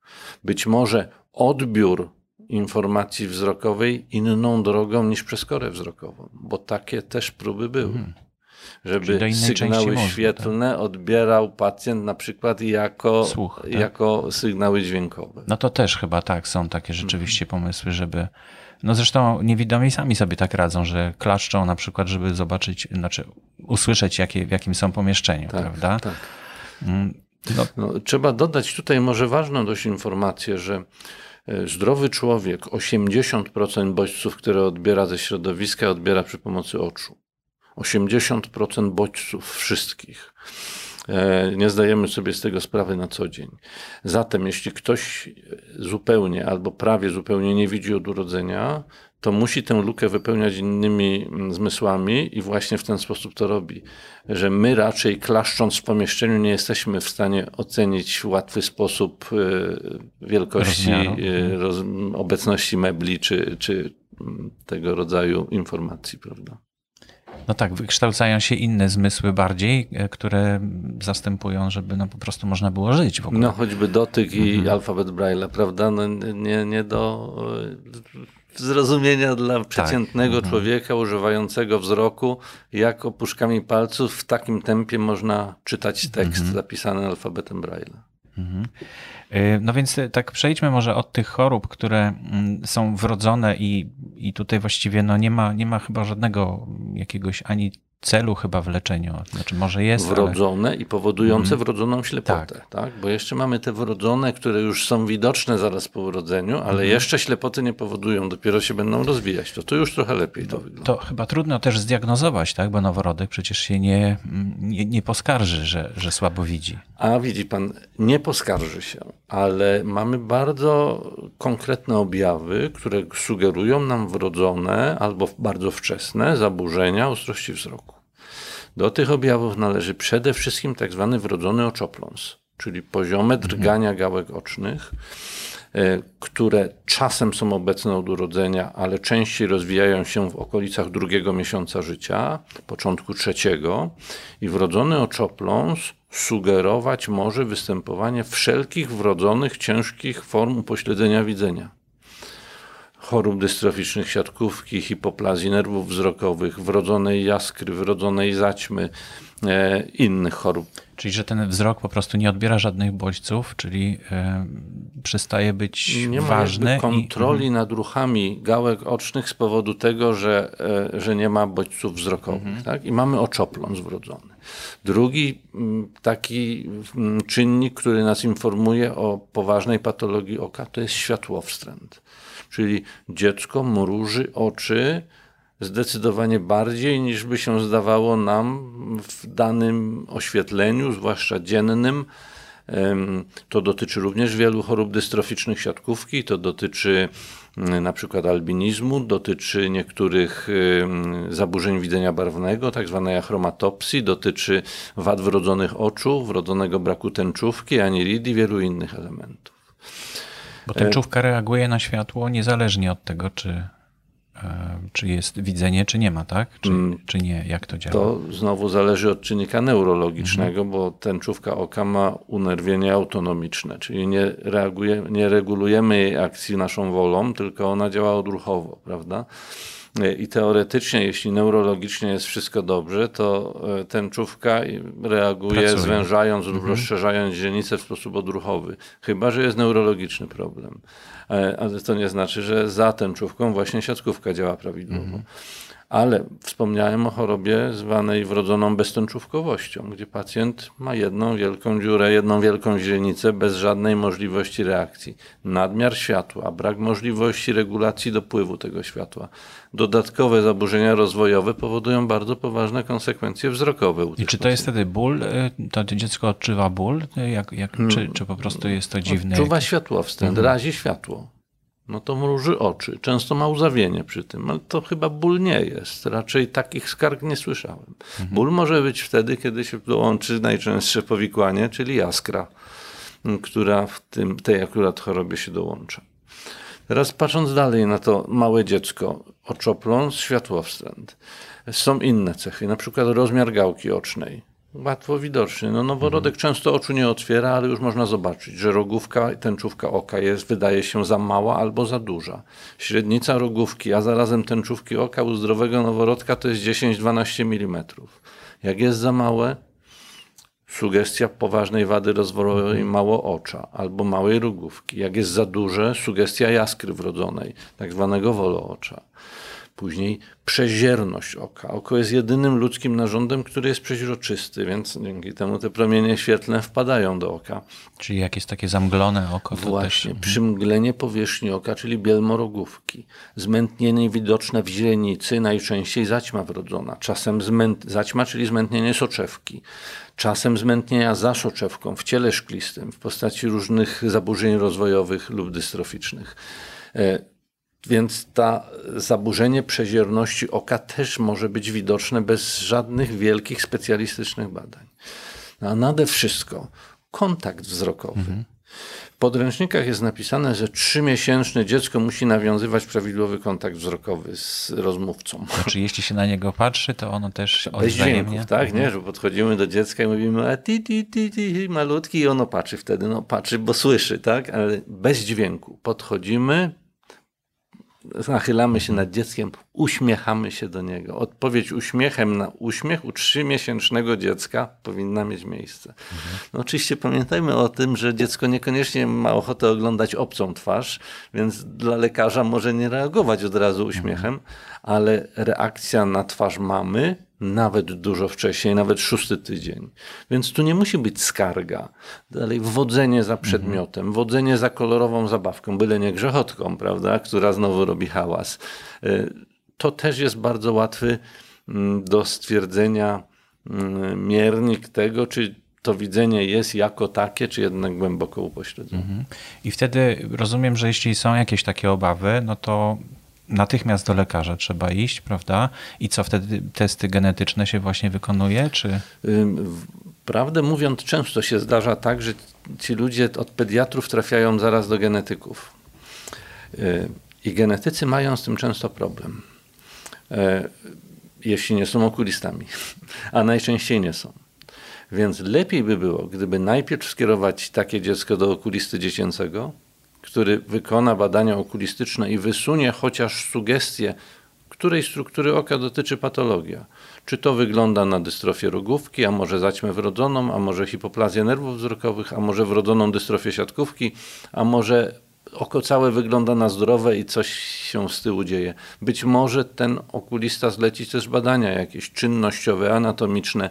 Być może odbiór informacji wzrokowej inną drogą niż przez korę wzrokową, bo takie też próby były. Hmm. Żeby sygnały świetlne tak? odbierał pacjent na przykład jako, Słuch, tak? jako sygnały dźwiękowe. No to też chyba tak, są takie rzeczywiście hmm. pomysły, żeby no zresztą niewidomi sami sobie tak radzą, że klaszczą na przykład, żeby zobaczyć, znaczy usłyszeć, jakie, w jakim są pomieszczeniu, tak, prawda? Tak. No. No, trzeba dodać tutaj może ważną dość informację, że e, zdrowy człowiek 80% bodźców, które odbiera ze środowiska, odbiera przy pomocy oczu. 80% bodźców wszystkich. E, nie zdajemy sobie z tego sprawy na co dzień. Zatem, jeśli ktoś zupełnie albo prawie zupełnie nie widzi od urodzenia, to musi tę lukę wypełniać innymi mm, zmysłami i właśnie w ten sposób to robi. Że my raczej klaszcząc w pomieszczeniu nie jesteśmy w stanie ocenić w łatwy sposób e, wielkości, e, roz, obecności mebli czy, czy mm, tego rodzaju informacji, prawda? No tak, wykształcają się inne zmysły bardziej, e, które zastępują, żeby no po prostu można było żyć w ogóle. No choćby dotyk i mhm. alfabet Braille'a, prawda? No, nie, nie do zrozumienia dla tak. przeciętnego tak. człowieka używającego wzroku, jak opuszkami palców w takim tempie można czytać tekst mhm. zapisany alfabetem Braille'a. Mhm. Y, no więc y, tak przejdźmy może od tych chorób, które mm, są wrodzone i, i tutaj właściwie no nie, ma, nie ma chyba żadnego jakiegoś ani celu chyba w leczeniu. Znaczy może jest. Wrodzone ale... i powodujące mm. wrodzoną ślepotę, tak. tak. Bo jeszcze mamy te wrodzone, które już są widoczne zaraz po urodzeniu, ale mm. jeszcze ślepoty nie powodują, dopiero się będą rozwijać. To tu już trochę lepiej to, to wygląda. To chyba trudno też zdiagnozować, tak? Bo noworodek przecież się nie, nie, nie poskarży, że, że słabo widzi. A widzi pan, nie poskarży się, ale mamy bardzo konkretne objawy, które sugerują nam wrodzone albo bardzo wczesne zaburzenia ostrości wzroku. Do tych objawów należy przede wszystkim tak zwany wrodzony oczopląs, czyli poziome drgania gałek ocznych, e, które czasem są obecne od urodzenia, ale częściej rozwijają się w okolicach drugiego miesiąca życia, początku trzeciego. I wrodzony oczopląs sugerować może występowanie wszelkich wrodzonych ciężkich form upośledzenia widzenia chorób dystroficznych siatkówki, hipoplazji nerwów wzrokowych, wrodzonej jaskry, wrodzonej zaćmy, e, innych chorób. Czyli, że ten wzrok po prostu nie odbiera żadnych bodźców, czyli e, przestaje być nie ważny. Nie ma kontroli i... nad ruchami gałek ocznych z powodu tego, że, e, że nie ma bodźców wzrokowych. Mhm. Tak? I mamy oczopląs wrodzony. Drugi taki czynnik, który nas informuje o poważnej patologii oka, to jest światłowstręt czyli dziecko mruży oczy zdecydowanie bardziej niż by się zdawało nam w danym oświetleniu, zwłaszcza dziennym. To dotyczy również wielu chorób dystroficznych siatkówki, to dotyczy mm, na przykład albinizmu, dotyczy niektórych zaburzeń widzenia barwnego, tak zwanej achromatopsji, dotyczy wad wrodzonych oczu, wrodzonego braku tęczówki, aniridy i wielu innych elementów. Bo tęczówka reaguje na światło niezależnie od tego, czy, e, czy jest widzenie, czy nie ma, tak? Czy, mm. czy nie? Jak to działa? To znowu zależy od czynnika neurologicznego, mhm. bo tęczówka oka ma unerwienie autonomiczne, czyli nie, reaguje, nie regulujemy jej akcji naszą wolą, tylko ona działa odruchowo, prawda? I teoretycznie, jeśli neurologicznie jest wszystko dobrze, to e, tęczówka reaguje Pracuje. zwężając lub mhm. rozszerzając źrenicę w sposób odruchowy. Chyba, że jest neurologiczny problem. E, ale to nie znaczy, że za tęczówką właśnie siatkówka działa prawidłowo. Mhm. Ale wspomniałem o chorobie zwanej wrodzoną beztęczówkowością, gdzie pacjent ma jedną wielką dziurę, jedną wielką źrenicę bez żadnej możliwości reakcji. Nadmiar światła, brak możliwości regulacji dopływu tego światła. Dodatkowe zaburzenia rozwojowe powodują bardzo poważne konsekwencje wzrokowe. I czy to jest wtedy ból? To dziecko odczuwa ból? Jak, jak, czy, czy po prostu jest to dziwne? Odczuwa światło wstęp, mhm. razi światło no to mruży oczy. Często ma uzawienie przy tym, ale to chyba ból nie jest. Raczej takich skarg nie słyszałem. Mhm. Ból może być wtedy, kiedy się dołączy najczęstsze powikłanie, czyli jaskra, która w tym, tej akurat chorobie się dołącza. Teraz patrząc dalej na to małe dziecko, oczopląs, światłowstręt. Są inne cechy, na przykład rozmiar gałki ocznej łatwo widoczny. No, noworodek mhm. często oczu nie otwiera, ale już można zobaczyć, że rogówka, tęczówka oka jest, wydaje się za mała albo za duża. Średnica rogówki, a zarazem tęczówki oka u zdrowego noworodka to jest 10-12 mm. Jak jest za małe, sugestia poważnej wady rozwojowej mhm. mało ocza albo małej rogówki. Jak jest za duże, sugestia jaskry wrodzonej, tak zwanego woloocza. Później przezierność oka. Oko jest jedynym ludzkim narządem, który jest przeźroczysty, więc dzięki temu te promienie świetlne wpadają do oka. Czyli jak jest takie zamglone oko. Właśnie, też... przymglenie powierzchni oka, czyli bielmorogówki. Zmętnienie widoczne w źrenicy, najczęściej zaćma wrodzona. Czasem zmęt... zaćma, czyli zmętnienie soczewki. Czasem zmętnienia za soczewką w ciele szklistym w postaci różnych zaburzeń rozwojowych lub dystroficznych. Więc ta zaburzenie przezierności oka też może być widoczne bez żadnych wielkich specjalistycznych badań. No, a nade wszystko kontakt wzrokowy. Mhm. W podręcznikach jest napisane, że trzymiesięczne dziecko musi nawiązywać prawidłowy kontakt wzrokowy z rozmówcą. Znaczy, jeśli się na niego patrzy, to ono też Bez dźwięków, tak? Mhm. Nie, że podchodzimy do dziecka i mówimy a ti, ti, ti, ti, malutki i ono patrzy wtedy. No patrzy, bo słyszy, tak? Ale bez dźwięku. Podchodzimy, nachylamy się nad dzieckiem, uśmiechamy się do niego. Odpowiedź uśmiechem na uśmiech u trzymiesięcznego dziecka powinna mieć miejsce. No oczywiście pamiętajmy o tym, że dziecko niekoniecznie ma ochotę oglądać obcą twarz, więc dla lekarza może nie reagować od razu uśmiechem, ale reakcja na twarz mamy nawet dużo wcześniej, nawet szósty tydzień. Więc tu nie musi być skarga. Dalej wodzenie za przedmiotem, mhm. wodzenie za kolorową zabawką, byle nie grzechotką, prawda, która znowu robi hałas. Y, to też jest bardzo łatwy mm, do stwierdzenia mm, miernik tego, czy to widzenie jest jako takie, czy jednak głęboko upośledzone. Mhm. I wtedy rozumiem, że jeśli są jakieś takie obawy, no to natychmiast do lekarza trzeba iść, prawda? I co wtedy testy genetyczne się właśnie wykonuje, czy? Prawdę mówiąc, często się zdarza tak, że ci ludzie od pediatrów trafiają zaraz do genetyków. I genetycy mają z tym często problem. Y, jeśli nie są okulistami, a najczęściej nie są. Więc lepiej by było, gdyby najpierw skierować takie dziecko do okulisty dziecięcego, który wykona badania okulistyczne i wysunie chociaż sugestie, której struktury oka dotyczy patologia. Czy to wygląda na dystrofię rogówki, a może zaćmę wrodzoną, a może hipoplazję nerwów wzrokowych, a może wrodzoną dystrofię siatkówki, a może oko całe wygląda na zdrowe i coś się z tyłu dzieje. Być może ten okulista zleci też badania jakieś czynnościowe, anatomiczne,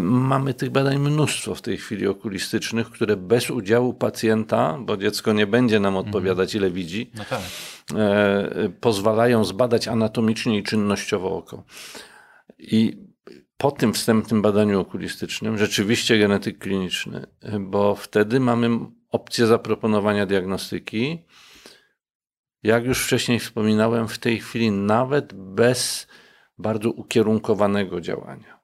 mamy tych badań mnóstwo w tej chwili okulistycznych, które bez udziału pacjenta, bo dziecko nie będzie nam mhm. odpowiadać, ile widzi, no tak. E, pozwalają zbadać anatomicznie i czynnościowo oko. I po tym wstępnym badaniu okulistycznym rzeczywiście genetyk kliniczny, bo wtedy mamy opcję zaproponowania diagnostyki. Jak już wcześniej wspominałem, w tej chwili nawet bez bardzo ukierunkowanego działania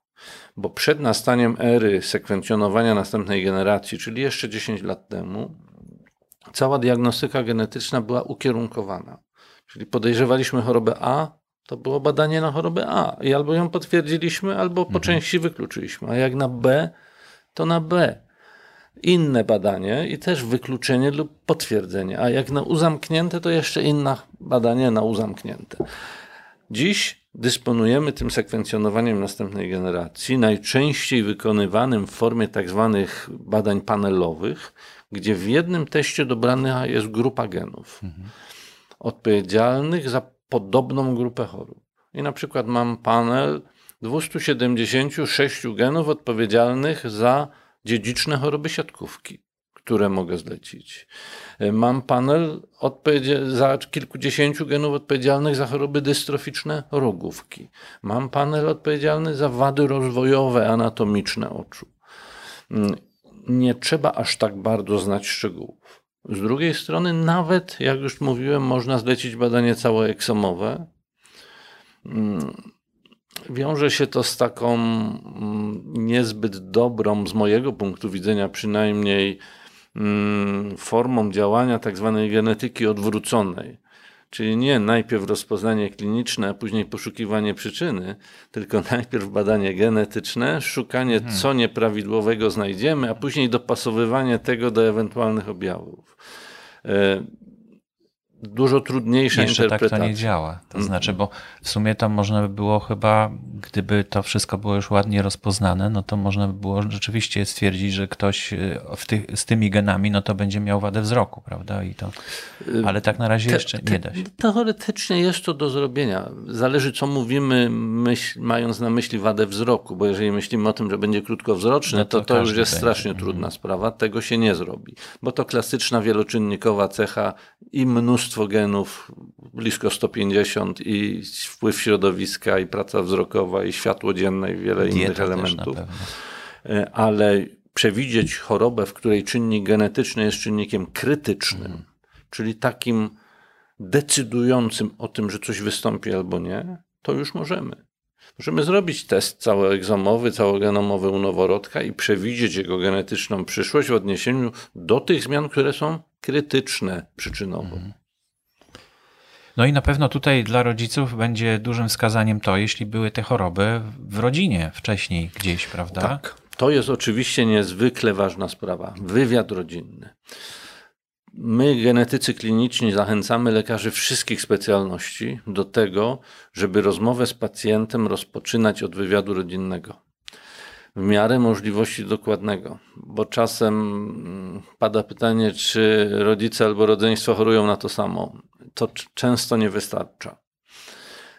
bo przed nastaniem ery sekwencjonowania następnej generacji, czyli jeszcze 10 lat temu, cała diagnostyka genetyczna była ukierunkowana. Czyli podejrzewaliśmy chorobę A, to było badanie na chorobę A i albo ją potwierdziliśmy, albo po mhm. części wykluczyliśmy. A jak na B, to na B. Inne badanie i też wykluczenie lub potwierdzenie. A jak na uzamknięte, to jeszcze inne badanie na uzamknięte. Dziś dysponujemy tym sekwencjonowaniem następnej generacji, najczęściej wykonywanym w formie tak zwanych badań panelowych, gdzie w jednym teście dobrana jest grupa genów mhm. odpowiedzialnych za podobną grupę chorób. I na przykład mam panel 276 genów odpowiedzialnych za dziedziczne choroby siatkówki które mogę zlecić. Mam panel za kilkudziesięciu genów odpowiedzialnych za choroby dystroficzne rogówki. Mam panel odpowiedzialny za wady rozwojowe, anatomiczne oczu. Mm, nie trzeba aż tak bardzo znać szczegółów. Z drugiej strony, nawet jak już mówiłem, można zlecić badanie całoeksomowe. Mm, wiąże się to z taką mm, niezbyt dobrą, z mojego punktu widzenia przynajmniej, formą działania tak zwanej genetyki odwróconej. Czyli nie najpierw rozpoznanie kliniczne, a później poszukiwanie przyczyny, tylko najpierw badanie genetyczne, szukanie, hmm. co nieprawidłowego znajdziemy, a później dopasowywanie tego do ewentualnych objawów. Dużo trudniejsza Jeszcze interpretacja. tak to nie działa. To znaczy, bo w sumie tam można by było chyba, gdyby to wszystko było już ładnie rozpoznane, no to można by było rzeczywiście stwierdzić, że ktoś e, tych, z tymi genami, no to będzie miał wadę wzroku, prawda? I to, y, ale tak na razie te, jeszcze nie da się. Teoretycznie jest to do zrobienia. Zależy, co mówimy, myśl, mając na myśli wadę wzroku, bo jeżeli myślimy o tym, że będzie krótkowzroczny, no to, to, to już jest będzie. strasznie mhm. trudna sprawa. Tego się nie zrobi, bo to klasyczna wieloczynnikowa cecha i mnóstwo mnóstwo genów, blisko 150 i wpływ środowiska, i praca wzrokowa, i światło dzienne, i wiele Dieta innych elementów. E, ale przewidzieć chorobę, w której czynnik genetyczny jest czynnikiem krytycznym, mhm. czyli takim decydującym o tym, że coś wystąpi albo nie, to już możemy. Możemy zrobić test całoegzomowy, całogenomowy u noworodka i przewidzieć jego genetyczną przyszłość w odniesieniu do tych zmian, które są krytyczne przyczynowo. Mhm. No i na pewno tutaj dla rodziców będzie dużym wskazaniem to, jeśli były te choroby w rodzinie wcześniej gdzieś, prawda? Tak. To jest oczywiście niezwykle ważna sprawa. Wywiad rodzinny. My, genetycy kliniczni, zachęcamy lekarzy wszystkich specjalności do tego, żeby rozmowę z pacjentem rozpoczynać od wywiadu rodzinnego. W miarę możliwości dokładnego, bo czasem mm, pada pytanie, czy rodzice albo rodzeństwo chorują na to samo to często nie wystarcza.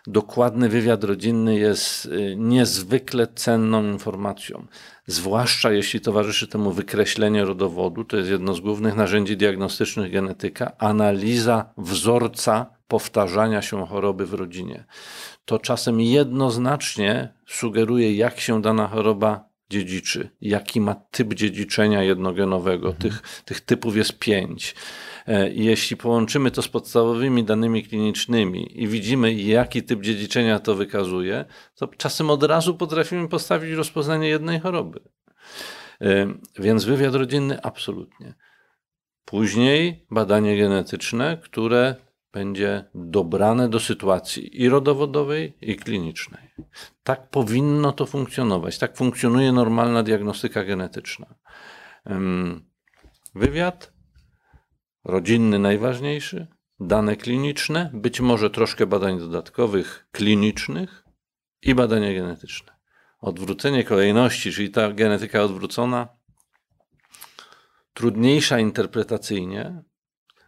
Dokładny wywiad rodzinny jest y, niezwykle cenną informacją, zwłaszcza jeśli towarzyszy temu wykreślenie rodowodu, to jest jedno z głównych narzędzi diagnostycznych genetyka, analiza wzorca powtarzania się choroby w rodzinie. To czasem jednoznacznie sugeruje, jak się dana choroba dziedziczy, jaki ma typ dziedziczenia jednogenowego. Mhm. Tych, tych typów jest pięć. E, jeśli połączymy to z podstawowymi danymi klinicznymi i widzimy, jaki typ dziedziczenia to wykazuje, to czasem od razu potrafimy postawić rozpoznanie jednej choroby. E, więc wywiad rodzinny absolutnie. Później badanie genetyczne, które będzie dobrane do sytuacji i rodowodowej, i klinicznej. Tak powinno to funkcjonować. Tak funkcjonuje normalna diagnostyka genetyczna. Wywiad rodzinny najważniejszy, dane kliniczne, być może troszkę badań dodatkowych klinicznych i badania genetyczne. Odwrócenie kolejności, czyli ta genetyka odwrócona, trudniejsza interpretacyjnie,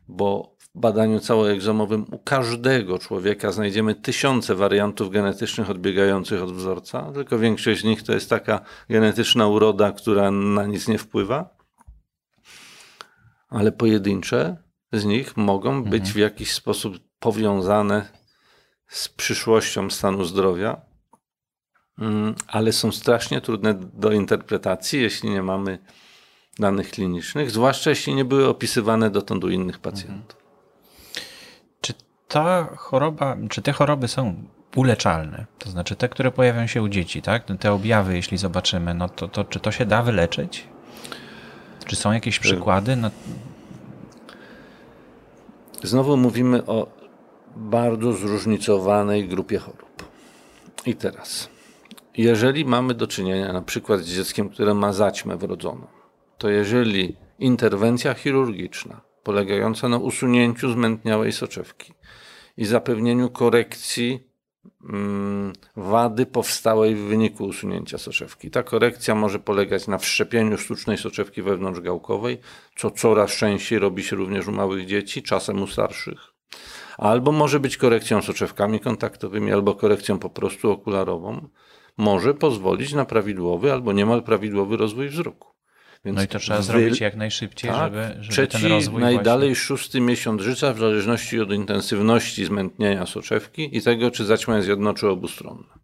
bo badaniu całoegzomowym u każdego człowieka znajdziemy tysiące wariantów genetycznych odbiegających od wzorca, tylko większość z nich to jest taka genetyczna uroda, która na nic nie wpływa. Ale pojedyncze z nich mogą mhm. być w jakiś sposób powiązane z przyszłością stanu zdrowia, mm, ale są strasznie trudne do interpretacji, jeśli nie mamy danych klinicznych, zwłaszcza jeśli nie były opisywane dotąd u innych pacjentów. Ta choroba, czy te choroby są uleczalne? To znaczy te, które pojawiają się u dzieci, tak? Te objawy, jeśli zobaczymy, no to, to czy to się da wyleczyć? Czy są jakieś przykłady? No... Znowu mówimy o bardzo zróżnicowanej grupie chorób. I teraz, jeżeli mamy do czynienia na przykład z dzieckiem, które ma zaćmę wrodzoną, to jeżeli interwencja chirurgiczna polegająca na usunięciu zmętniałej soczewki i zapewnieniu korekcji mm, wady powstałej w wyniku usunięcia soczewki. Ta korekcja może polegać na wszczepieniu sztucznej soczewki wewnątrzgałkowej, co coraz częściej robi się również u małych dzieci, czasem u starszych. Albo może być korekcją soczewkami kontaktowymi, albo korekcją po prostu okularową. Może pozwolić na prawidłowy albo niemal prawidłowy rozwój wzroku. Więc no i to trzeba wy... zrobić jak najszybciej, tak, żeby, żeby trzeci, ten rozwój najdalej właśnie... szósty miesiąc życia w zależności od intensywności zmętnienia soczewki i tego, czy zaćma jest jedno, czy obustronne.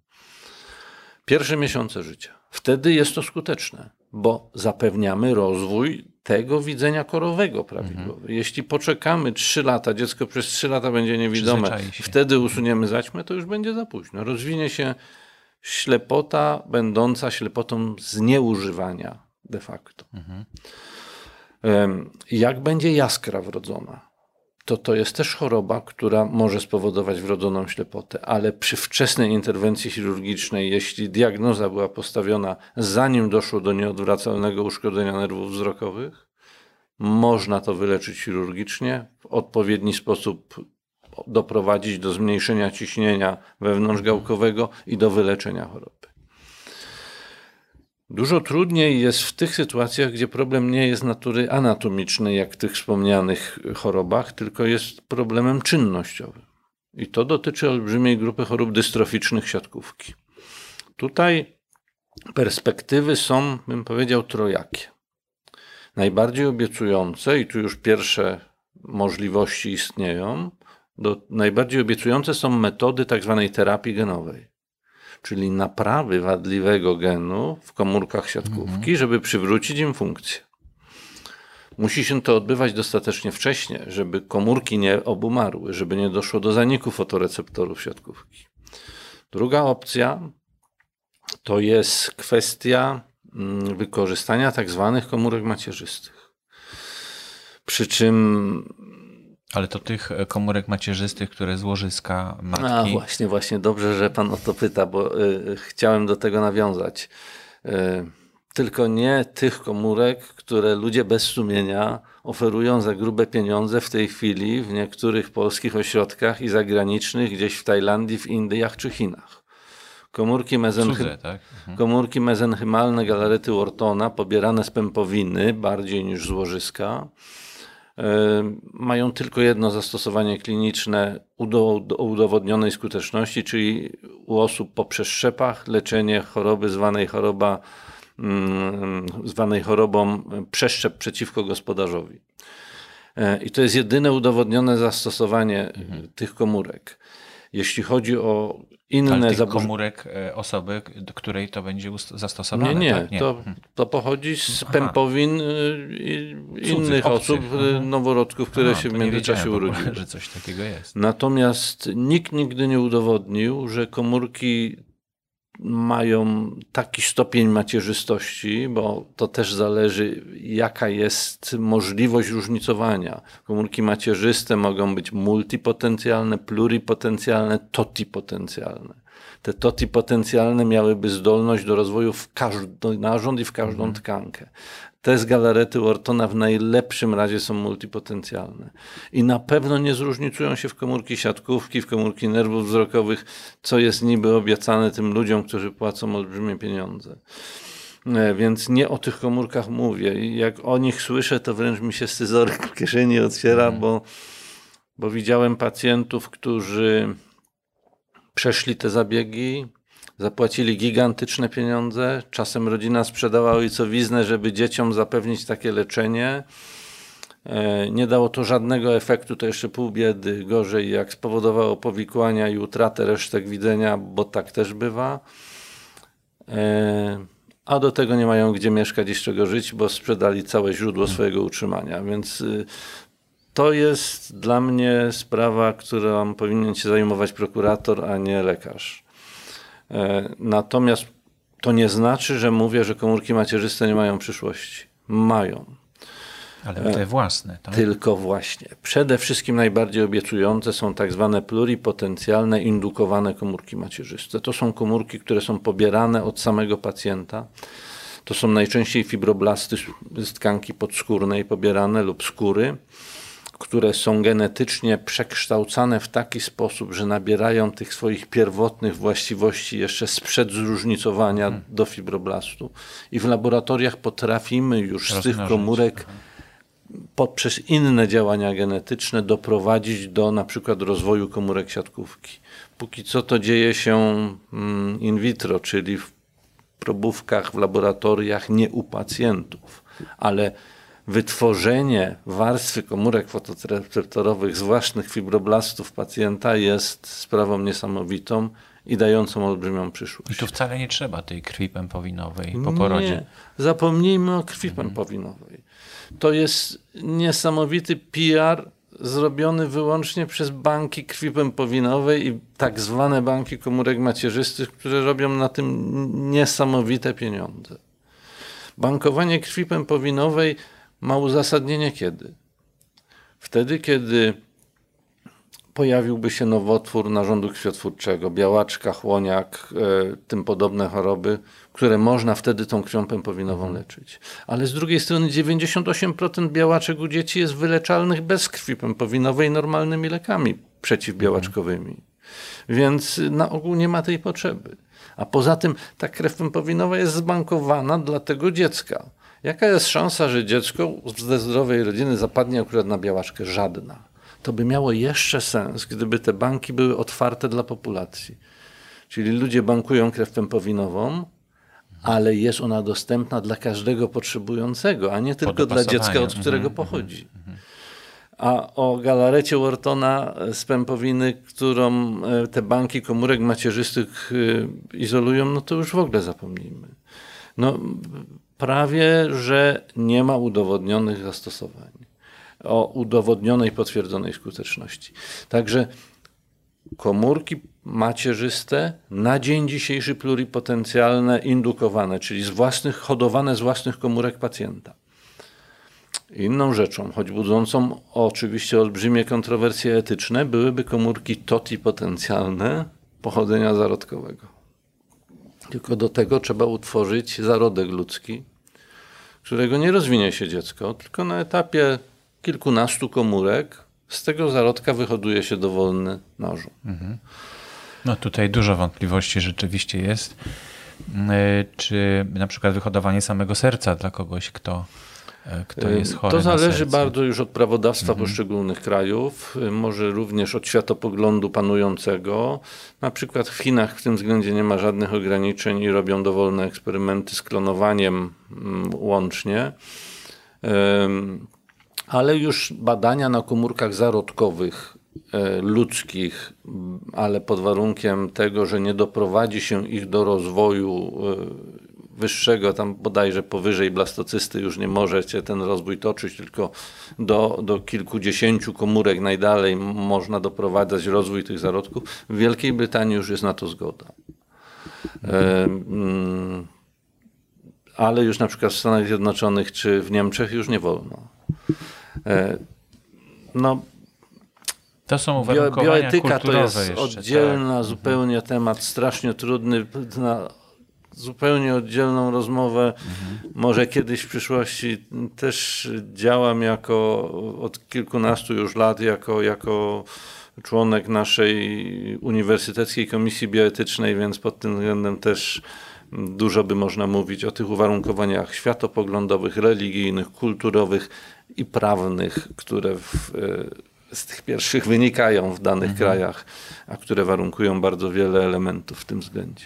Pierwsze miesiące życia. Wtedy jest to skuteczne, bo zapewniamy rozwój tego widzenia korowego prawidłowy. Mhm. Jeśli poczekamy 3 lata, dziecko przez 3 lata będzie niewidome, wtedy usuniemy zaćmę, to już będzie za późno. Rozwinie się ślepota będąca ślepotą z nieużywania de facto. Mhm. Jak będzie jaskra wrodzona, to to jest też choroba, która może spowodować wrodzoną ślepotę, ale przy wczesnej interwencji chirurgicznej, jeśli diagnoza była postawiona zanim doszło do nieodwracalnego uszkodzenia nerwów wzrokowych, można to wyleczyć chirurgicznie, w odpowiedni sposób doprowadzić do zmniejszenia ciśnienia wewnątrzgałkowego i do wyleczenia choroby. Dużo trudniej jest w tych sytuacjach, gdzie problem nie jest natury anatomicznej, jak w tych wspomnianych chorobach, tylko jest problemem czynnościowym. I to dotyczy olbrzymiej grupy chorób dystroficznych siatkówki. Tutaj perspektywy są, bym powiedział, trojakie. Najbardziej obiecujące, i tu już pierwsze możliwości istnieją, do, najbardziej obiecujące są metody tzw. Tak terapii genowej czyli naprawy wadliwego genu w komórkach siatkówki, mhm. żeby przywrócić im funkcję. Musi się to odbywać dostatecznie wcześnie, żeby komórki nie obumarły, żeby nie doszło do zaniku fotoreceptorów siatkówki. Druga opcja to jest kwestia mm, wykorzystania tak zwanych komórek macierzystych. Przy czym ale to tych e, komórek macierzystych, które z łożyska matki... A właśnie, właśnie, dobrze, że pan o to pyta, bo y, chciałem do tego nawiązać. Y, tylko nie tych komórek, które ludzie bez sumienia oferują za grube pieniądze w tej chwili w niektórych polskich ośrodkach i zagranicznych, gdzieś w Tajlandii, w Indiach czy Chinach. Komórki, mezenchy... Cudze, tak? mhm. komórki mezenchymalne galarety Ortona, pobierane z pępowiny bardziej niż z łożyska, mają tylko jedno zastosowanie kliniczne o udowodnionej skuteczności, czyli u osób po przeszczepach leczenie choroby zwanej choroba mm, zwanej chorobą przeszczep przeciwko gospodarzowi. E, I to jest jedyne udowodnione zastosowanie mhm. tych komórek. Jeśli chodzi o inne zaburzenia. komórek e, osoby, której to będzie zastosowane. Nie, nie, tak? nie. To, to pochodzi z Aha. pępowin i innych osób, y, mhm. noworodków, które Aha, się w międzyczasie urodziły. że coś takiego jest. Natomiast nikt nigdy nie udowodnił, że komórki mają taki stopień macierzystości, bo to też zależy, jaka jest możliwość różnicowania. Komórki macierzyste mogą być multipotencjalne, pluripotencjalne, totipotencjalne. Te totipotencjalne miałyby zdolność do rozwoju w każdy narząd i w każdą tkankę. Te z galarety Ortona w najlepszym razie są multipotencjalne. I na pewno nie zróżnicują się w komórki siatkówki, w komórki nerwów wzrokowych, co jest niby obiecane tym ludziom, którzy płacą olbrzymie pieniądze. E, Więc nie o tych komórkach mówię. I jak o nich słyszę, to wręcz mi się scyzoryk w kieszeni otwiera, bo, bo widziałem pacjentów, którzy przeszli te zabiegi, zapłacili gigantyczne pieniądze. Czasem rodzina sprzedała ojcowiznę, żeby dzieciom zapewnić takie leczenie. E, Nie dało to żadnego efektu, to jeszcze pół biedy. Gorzej, jak spowodowało powikłania i utratę resztek widzenia, bo tak też bywa. E, A do tego nie mają gdzie mieszkać i z czego żyć, bo sprzedali całe źródło swojego utrzymania. Więc y, to jest dla mnie sprawa, którą powinien się zajmować prokurator, a nie lekarz. E, Natomiast to nie znaczy, że mówię, że komórki macierzyste nie mają przyszłości. Mają. Ale te własne, tak? Tylko właśnie. Przede wszystkim najbardziej obiecujące są tak zwane pluripotencjalne indukowane komórki macierzyste. To są komórki, które są pobierane od samego pacjenta. To są najczęściej fibroblasty z tkanki podskórnej pobierane lub skóry, które są genetycznie przekształcane w taki sposób, że nabierają tych swoich pierwotnych właściwości jeszcze sprzed zróżnicowania do fibroblastu. I w laboratoriach potrafimy już z tych komórek poprzez inne działania genetyczne doprowadzić do na przykład rozwoju komórek siatkówki. Póki co to dzieje się mm, in vitro, czyli w probówkach, w laboratoriach, nie u pacjentów, ale wytworzenie warstwy komórek fotoreceptorowych z własnych fibroblastów pacjenta jest sprawą niesamowitą i dającą olbrzymią I przyszłość. tu wcale nie trzeba tej krwi pępowinowej po porodzie. Nie, zapomnijmy o krwi pępowinowej. To jest niesamowity PR zrobiony wyłącznie przez banki krwi pępowinowej i tak zwane banki komórek macierzystych, które robią na tym niesamowite pieniądze. Bankowanie krwi pępowinowej ma uzasadnienie kiedy? Wtedy, kiedy pojawiłby się nowotwór narządu krwiotwórczego, białaczka, chłoniak, e, tym podobne choroby, które można wtedy tą krwią pępowinową leczyć. Ale z drugiej strony 98% białaczek u dzieci jest wyleczalnych bez krwi pępowinowej normalnymi lekami przeciwbiałaczkowymi. Więc na ogół nie ma tej potrzeby. A poza tym ta krew pępowinowa jest zbankowana dla tego dziecka. Jaka jest szansa, że dziecko ze zdrowej rodziny zapadnie akurat na białaczkę? Żadna. To by miało jeszcze sens, gdyby te banki były otwarte dla populacji. Czyli ludzie bankują krew pępowinową, ale jest ona dostępna dla każdego potrzebującego, a nie tylko dla dziecka, od którego pochodzi. A o galarecie Whartona z pępowiny, którą e, te banki komórek macierzystych e, izolują, no to już w ogóle zapomnijmy. No, prawie, że nie ma udowodnionych zastosowań o udowodnionej, potwierdzonej skuteczności. Także komórki macierzyste na dzień dzisiejszy pluripotencjalne, indukowane, czyli z własnych, hodowane z własnych komórek pacjenta. Inną rzeczą, choć budzącą oczywiście olbrzymie kontrowersje etyczne, byłyby komórki totipotencjalne pochodzenia zarodkowego. Tylko do tego trzeba utworzyć zarodek ludzki, którego nie rozwinie się dziecko, tylko na etapie kilkunastu komórek z tego zarodka wyhoduje się dowolny narząd. No tutaj dużo wątpliwości rzeczywiście jest. E, Czy na przykład wyhodowanie samego serca dla kogoś, kto, kto jest chory To zależy bardzo już od prawodawstwa poszczególnych krajów, y, może również od światopoglądu panującego. Na przykład w Chinach w tym względzie nie ma żadnych ograniczeń i robią dowolne eksperymenty z klonowaniem mm, łącznie. Ale już badania na komórkach zarodkowych e, ludzkich, ale pod warunkiem tego, że nie doprowadzi się ich do rozwoju wyższego, tam bodajże powyżej blastocysty już nie możecie ten rozwój toczyć, tylko do, do kilkudziesięciu komórek najdalej można doprowadzać rozwój tych zarodków. W Wielkiej Brytanii już jest na to zgoda. E, mm, ale już na przykład w Stanach Zjednoczonych czy w Niemczech już nie wolno. E, no, to są bioetyka to jest oddzielna tak. zupełnie temat, strasznie trudny na zupełnie oddzielną rozmowę. Mhm. Może kiedyś w przyszłości też działam jako od kilkunastu już lat jako, jako członek naszej Uniwersyteckiej Komisji Bioetycznej, więc pod tym względem też dużo by można mówić o tych uwarunkowaniach światopoglądowych, religijnych, kulturowych i prawnych, które w, e, z tych pierwszych wynikają w danych mhm. krajach, a które warunkują bardzo wiele elementów w tym względzie.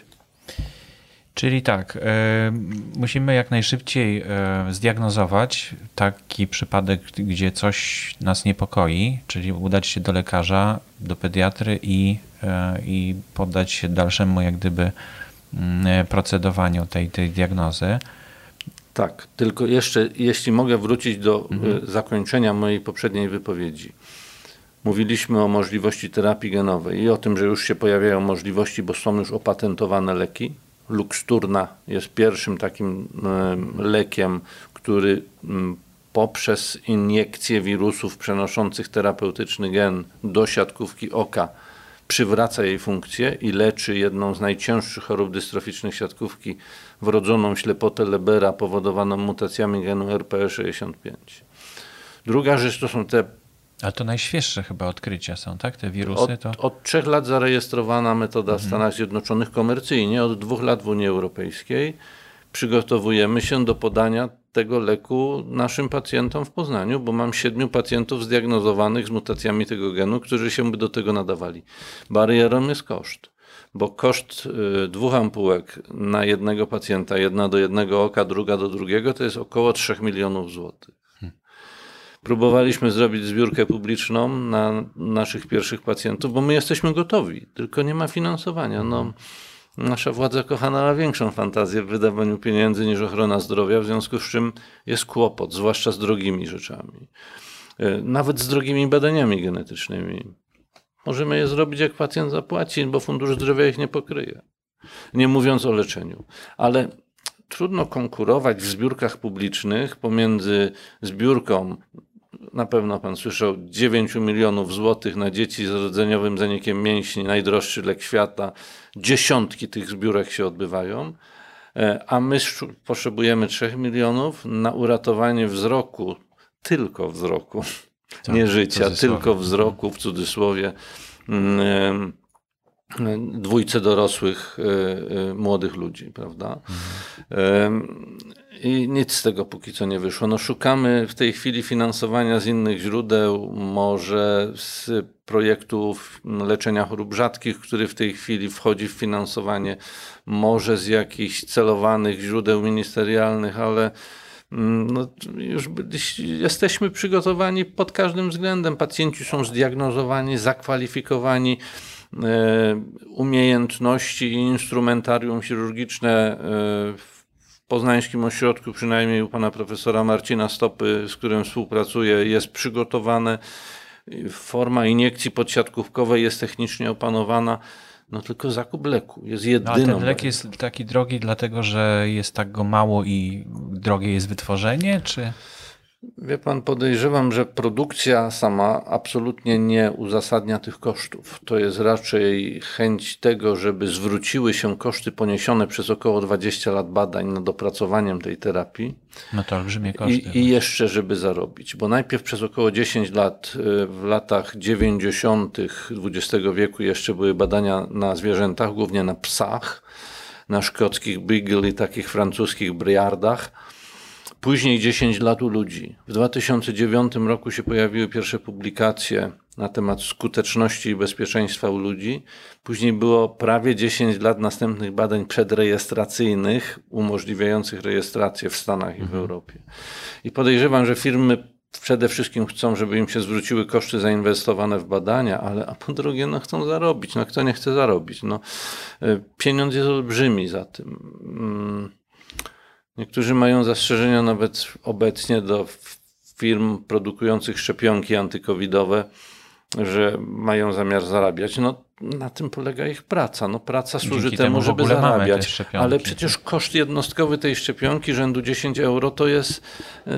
Czyli tak, e, musimy jak najszybciej e, zdiagnozować taki przypadek, gdzie coś nas niepokoi, czyli udać się do lekarza, do pediatry i, e, i poddać się dalszemu jak gdyby mm, procedowaniu tej, tej diagnozy. Tak, tylko jeszcze, jeśli mogę wrócić do mhm. zakończenia mojej poprzedniej wypowiedzi. Mówiliśmy o możliwości terapii genowej i o tym, że już się pojawiają możliwości, bo są już opatentowane leki Luxturna jest pierwszym takim lekiem, który poprzez iniekcję wirusów przenoszących terapeutyczny gen do siatkówki oka przywraca jej funkcję i leczy jedną z najcięższych chorób dystroficznych siatkówki, wrodzoną ślepotę Lebera powodowaną mutacjami genu RPE65. Druga rzecz to są te ale to najświeższe chyba odkrycia są, tak? Te wirusy? To... Od, od trzech lat zarejestrowana metoda w mhm. Stanach Zjednoczonych komercyjnie, od dwóch lat w Unii Europejskiej. Przygotowujemy się do podania tego leku naszym pacjentom w Poznaniu, bo mam siedmiu pacjentów zdiagnozowanych z mutacjami tego genu, którzy się by do tego nadawali. Barierą jest koszt, bo koszt y, dwóch ampułek na jednego pacjenta, jedna do jednego oka, druga do drugiego, to jest około 3 milionów złotych. Próbowaliśmy zrobić zbiórkę publiczną na naszych pierwszych pacjentów, bo my jesteśmy gotowi, tylko nie ma finansowania. No, nasza władza kochana ma większą fantazję w wydawaniu pieniędzy niż ochrona zdrowia, w związku z czym jest kłopot, zwłaszcza z drogimi rzeczami. E, nawet z drogimi badaniami genetycznymi. Możemy je zrobić, jak pacjent zapłaci, bo Fundusz Zdrowia ich nie pokryje. Nie mówiąc o leczeniu. Ale trudno konkurować w zbiórkach publicznych pomiędzy zbiórką na pewno pan słyszał, 9 milionów złotych na dzieci z rdzeniowym zanikiem mięśni, najdroższy lek świata. Dziesiątki tych zbiórek się odbywają, e, a my potrzebujemy 3 milionów na uratowanie wzroku, tylko wzroku, tak, nie życia, tylko wzroku w cudzysłowie. Mm, dwójce dorosłych e, e, młodych ludzi, prawda? Mhm. I nic z tego póki co nie wyszło. No szukamy w tej chwili finansowania z innych źródeł, może z projektów leczenia chorób rzadkich, który w tej chwili wchodzi w finansowanie, może z jakichś celowanych źródeł ministerialnych, ale mm, no, już jesteśmy przygotowani pod każdym względem. Pacjenci są zdiagnozowani, zakwalifikowani e, umiejętności i instrumentarium chirurgiczne w e, poznańskim ośrodku, przynajmniej u pana profesora Marcina Stopy, z którym współpracuję, jest przygotowane. Forma iniekcji podsiadkówkowej jest technicznie opanowana. No tylko zakup leku jest jedyną. No, a ten lek jest taki drogi dlatego, że jest tak go mało i drogie jest wytworzenie, czy? Wie pan, podejrzewam, że produkcja sama absolutnie nie uzasadnia tych kosztów. To jest raczej chęć tego, żeby zwróciły się koszty poniesione przez około 20 lat badań nad opracowaniem tej terapii. No to olbrzymie koszty. I, I, jeszcze, żeby zarobić. Bo najpierw przez około 10 lat, y, w latach 90. XX wieku jeszcze były badania na zwierzętach, głównie na psach, na szkockich beagle i takich francuskich briardach Później 10 lat u ludzi. W 2009 roku się pojawiły pierwsze publikacje na temat skuteczności i bezpieczeństwa u ludzi. Później było prawie 10 lat następnych badań przedrejestracyjnych, umożliwiających rejestrację w Stanach i w mhm. Europie. I podejrzewam, że firmy przede wszystkim chcą, żeby im się zwróciły koszty zainwestowane w badania, ale a po drugie, no chcą zarobić. No kto nie chce zarobić? No, pieniądz jest olbrzymi za tym. Niektórzy mają zastrzeżenia nawet obecnie do firm produkujących szczepionki antykowidowe, że mają zamiar zarabiać. No, na tym polega ich praca. No, praca służy Dzięki temu, żeby zarabiać. Ale tak. przecież koszt jednostkowy tej szczepionki rzędu 10 euro to jest y,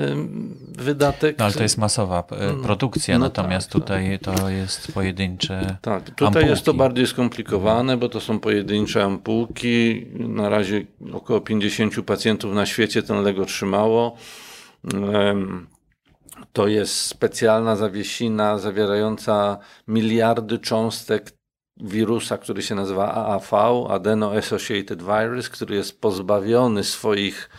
wydatek. No, ale to jest masowa y, produkcja, no natomiast tak, tutaj to jest pojedyncze. Tak, tutaj ampułki. jest to bardziej skomplikowane, bo to są pojedyncze ampułki. Na razie około 50 pacjentów na świecie ten lek otrzymało. To jest specjalna zawiesina zawierająca miliardy cząstek wirusa, który się nazywa AAV, Adeno Associated Virus, który jest pozbawiony swoich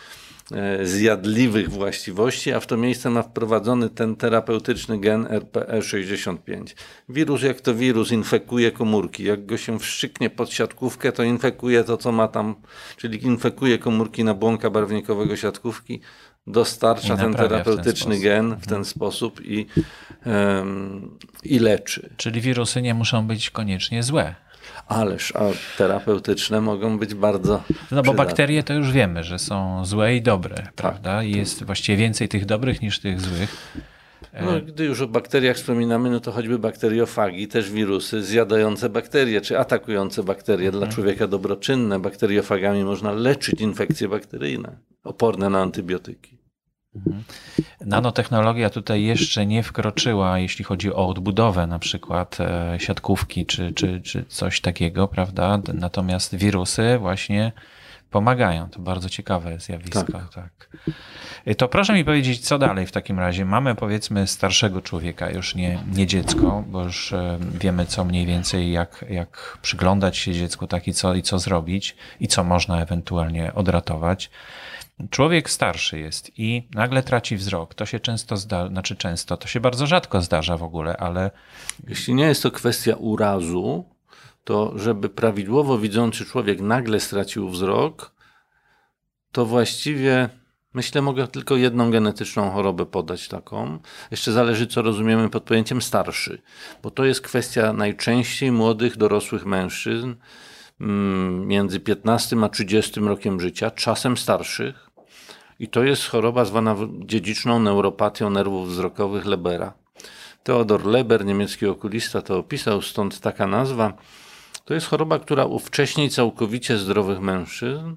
e, zjadliwych właściwości, a w to miejsce ma wprowadzony ten terapeutyczny gen RPE65. Wirus jak to wirus infekuje komórki. Jak go się wszczyknie pod siatkówkę, to infekuje to, co ma tam, czyli infekuje komórki nabłonka barwnikowego siatkówki, dostarcza ten naprawia w ten terapeutyczny gen w Mhm. ten sposób i, em, i leczy. Czyli wirusy nie muszą być koniecznie złe. Ależ, a terapeutyczne mogą być bardzo. No bo przydatne. bakterie to już wiemy, że są złe i dobre, prawda? I jest właściwie więcej tych dobrych niż tych złych. No, gdy już o bakteriach wspominamy, no to choćby bakteriofagi, też wirusy zjadające bakterie, czy atakujące bakterie dla człowieka dobroczynne. Bakteriofagami można leczyć infekcje bakteryjne, oporne na antybiotyki. Nanotechnologia tutaj jeszcze nie wkroczyła, jeśli chodzi o odbudowę na przykład e, siatkówki czy, czy, czy coś takiego, prawda? Natomiast wirusy właśnie pomagają. To bardzo ciekawe zjawisko. Tak. tak. E, To proszę mi powiedzieć, co dalej w takim razie? Mamy powiedzmy starszego człowieka, już nie, nie dziecko, bo już e, wiemy co mniej więcej, jak, jak przyglądać się dziecku tak i co, i co zrobić i co można ewentualnie odratować. Człowiek starszy jest i nagle traci wzrok. To się często zdarza, znaczy często, to się bardzo rzadko zdarza w ogóle, ale Jeśli nie jest to kwestia urazu, to żeby prawidłowo widzący człowiek nagle stracił wzrok, to właściwie myślę, mogę tylko jedną genetyczną chorobę podać taką. Jeszcze zależy, co rozumiemy pod pojęciem starszy, bo to jest kwestia najczęściej młodych, dorosłych mężczyzn mm, między 15 a 30 rokiem życia, czasem starszych. I to jest choroba zwana dziedziczną neuropatią nerwów wzrokowych Lebera. Theodor Leber, niemiecki okulista, to opisał, stąd taka nazwa. To jest choroba, która u wcześniej całkowicie zdrowych mężczyzn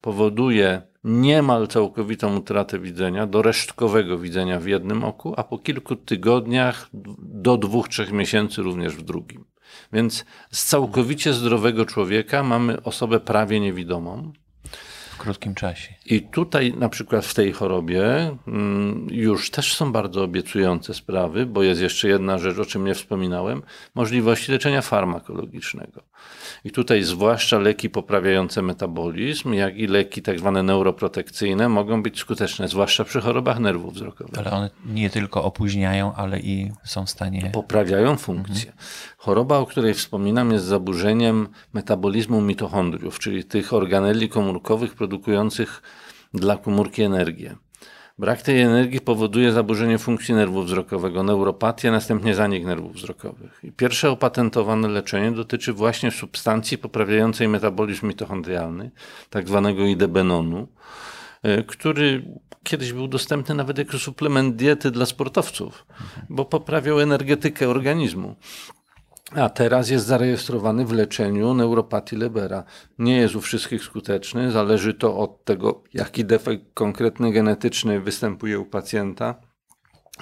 powoduje niemal całkowitą utratę widzenia, do resztkowego widzenia w jednym oku, a po kilku tygodniach do dwóch, trzech miesięcy również w drugim. Więc z całkowicie zdrowego człowieka mamy osobę prawie niewidomą. w krótkim czasie. I tutaj na przykład w tej chorobie mm, już też są bardzo obiecujące sprawy, bo jest jeszcze jedna rzecz, o czym nie wspominałem, możliwości leczenia farmakologicznego. I tutaj zwłaszcza leki poprawiające metabolizm, jak i leki tak zwane neuroprotekcyjne mogą być skuteczne, zwłaszcza przy chorobach nerwów wzrokowych. Ale one nie tylko opóźniają, ale i są w stanie. Poprawiają funkcję. Choroba, o której wspominam, jest zaburzeniem metabolizmu mitochondriów, czyli tych organeli komórkowych produkujących dla komórki energię. Brak tej energii powoduje zaburzenie funkcji nerwu wzrokowego, neuropatię, następnie zanik nerwów wzrokowych. I pierwsze opatentowane leczenie dotyczy właśnie substancji poprawiającej metabolizm mitochondrialny, tak zwanego idebenonu, y, który kiedyś był dostępny nawet jako suplement diety dla sportowców, bo poprawiał energetykę organizmu. A teraz jest zarejestrowany w leczeniu neuropatii Lebera. Nie jest u wszystkich skuteczny, zależy to od tego, jaki defekt konkretny genetyczny występuje u pacjenta.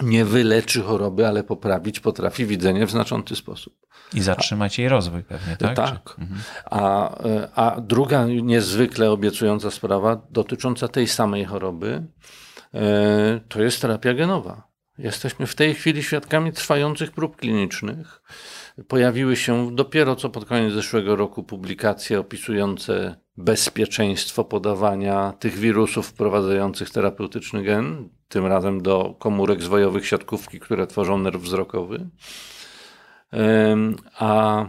Nie wyleczy choroby, ale poprawić potrafi widzenie w znaczący sposób. I zatrzymać jej rozwój pewnie, tak? Tak. Mhm. A, e, a druga niezwykle obiecująca sprawa dotycząca tej samej choroby e, to jest terapia genowa. Jesteśmy w tej chwili świadkami trwających prób klinicznych. Pojawiły się dopiero co pod koniec zeszłego roku publikacje opisujące bezpieczeństwo podawania tych wirusów wprowadzających terapeutyczny gen, tym razem do komórek zwojowych siatkówki, które tworzą nerw wzrokowy. A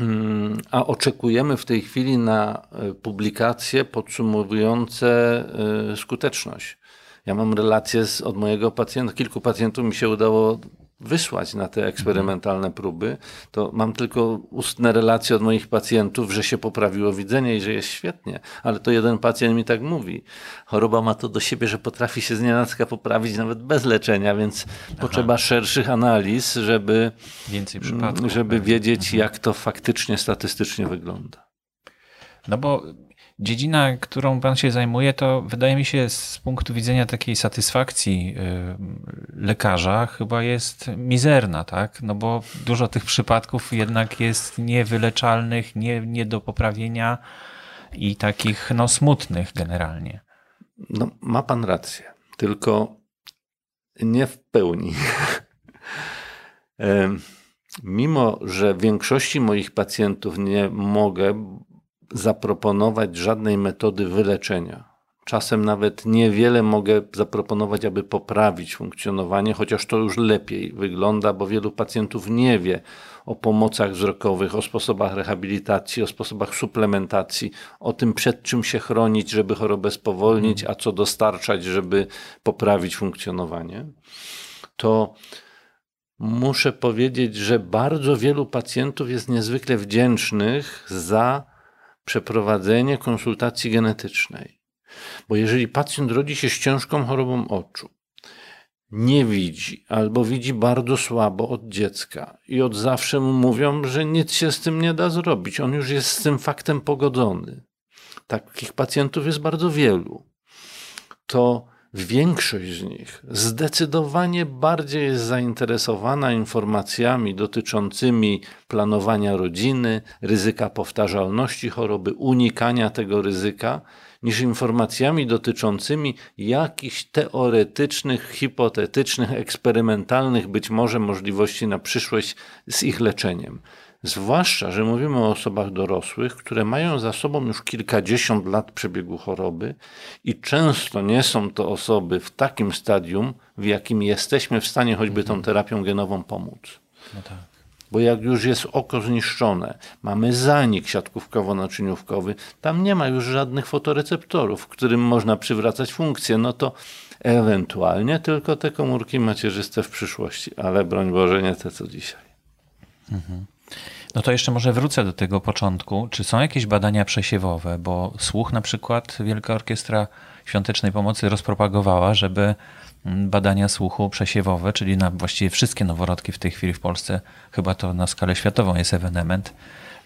Mm, A oczekujemy w tej chwili na e, publikacje podsumowujące e, skuteczność. Ja mam relacje z, od mojego pacjenta, kilku pacjentów mi się udało wysłać na te eksperymentalne próby, to mam tylko ustne relacje od moich pacjentów, że się poprawiło widzenie i że jest świetnie. Ale to jeden pacjent mi tak mówi. Choroba ma to do siebie, że potrafi się z nienacka poprawić nawet bez leczenia, więc Aha. potrzeba szerszych analiz, żeby, Więcej przypadków, żeby wiedzieć, mhm. jak to faktycznie statystycznie wygląda. No bo dziedzina, którą pan się zajmuje, to wydaje mi się z punktu widzenia takiej satysfakcji y, lekarza chyba jest mizerna, tak? No bo dużo tych przypadków jednak jest niewyleczalnych, nie, nie do poprawienia i takich no smutnych generalnie. No, ma pan rację, tylko nie w pełni. Mimo, że większości moich pacjentów nie mogę, zaproponować żadnej metody wyleczenia. Czasem nawet niewiele mogę zaproponować, aby poprawić funkcjonowanie, chociaż to już lepiej wygląda, bo wielu pacjentów nie wie o pomocach wzrokowych, o sposobach rehabilitacji, o sposobach suplementacji, o tym przed czym się chronić, żeby chorobę spowolnić, a co dostarczać, żeby poprawić funkcjonowanie. To muszę powiedzieć, że bardzo wielu pacjentów jest niezwykle wdzięcznych za przeprowadzenie konsultacji genetycznej. Bo jeżeli pacjent rodzi się z ciężką chorobą oczu, nie widzi albo widzi bardzo słabo od dziecka i od zawsze mu mówią, że nic się z tym nie da zrobić, on już jest z tym faktem pogodzony. Takich pacjentów jest bardzo wielu. To Większość z nich zdecydowanie bardziej jest zainteresowana informacjami dotyczącymi planowania rodziny, ryzyka powtarzalności choroby, unikania tego ryzyka, niż informacjami dotyczącymi jakichś teoretycznych, hipotetycznych, eksperymentalnych być może możliwości na przyszłość z ich leczeniem. Zwłaszcza, że mówimy o osobach dorosłych, które mają za sobą już kilkadziesiąt lat przebiegu choroby i często nie są to osoby w takim stadium, w jakim jesteśmy w stanie choćby tą terapią genową pomóc. No tak. Bo jak już jest oko zniszczone, mamy zanik siatkówkowo-naczyniówkowy, tam nie ma już żadnych fotoreceptorów, którym można przywracać funkcję, no to ewentualnie tylko te komórki macierzyste w przyszłości, ale broń Boże nie te co dzisiaj. Mhm. No to jeszcze może wrócę do tego początku. Czy są jakieś badania przesiewowe? Bo słuch na przykład Wielka Orkiestra Świątecznej Pomocy rozpropagowała, żeby mm, badania słuchu przesiewowe, czyli na właściwie wszystkie noworodki w tej chwili w Polsce, chyba to na skalę światową jest ewenement,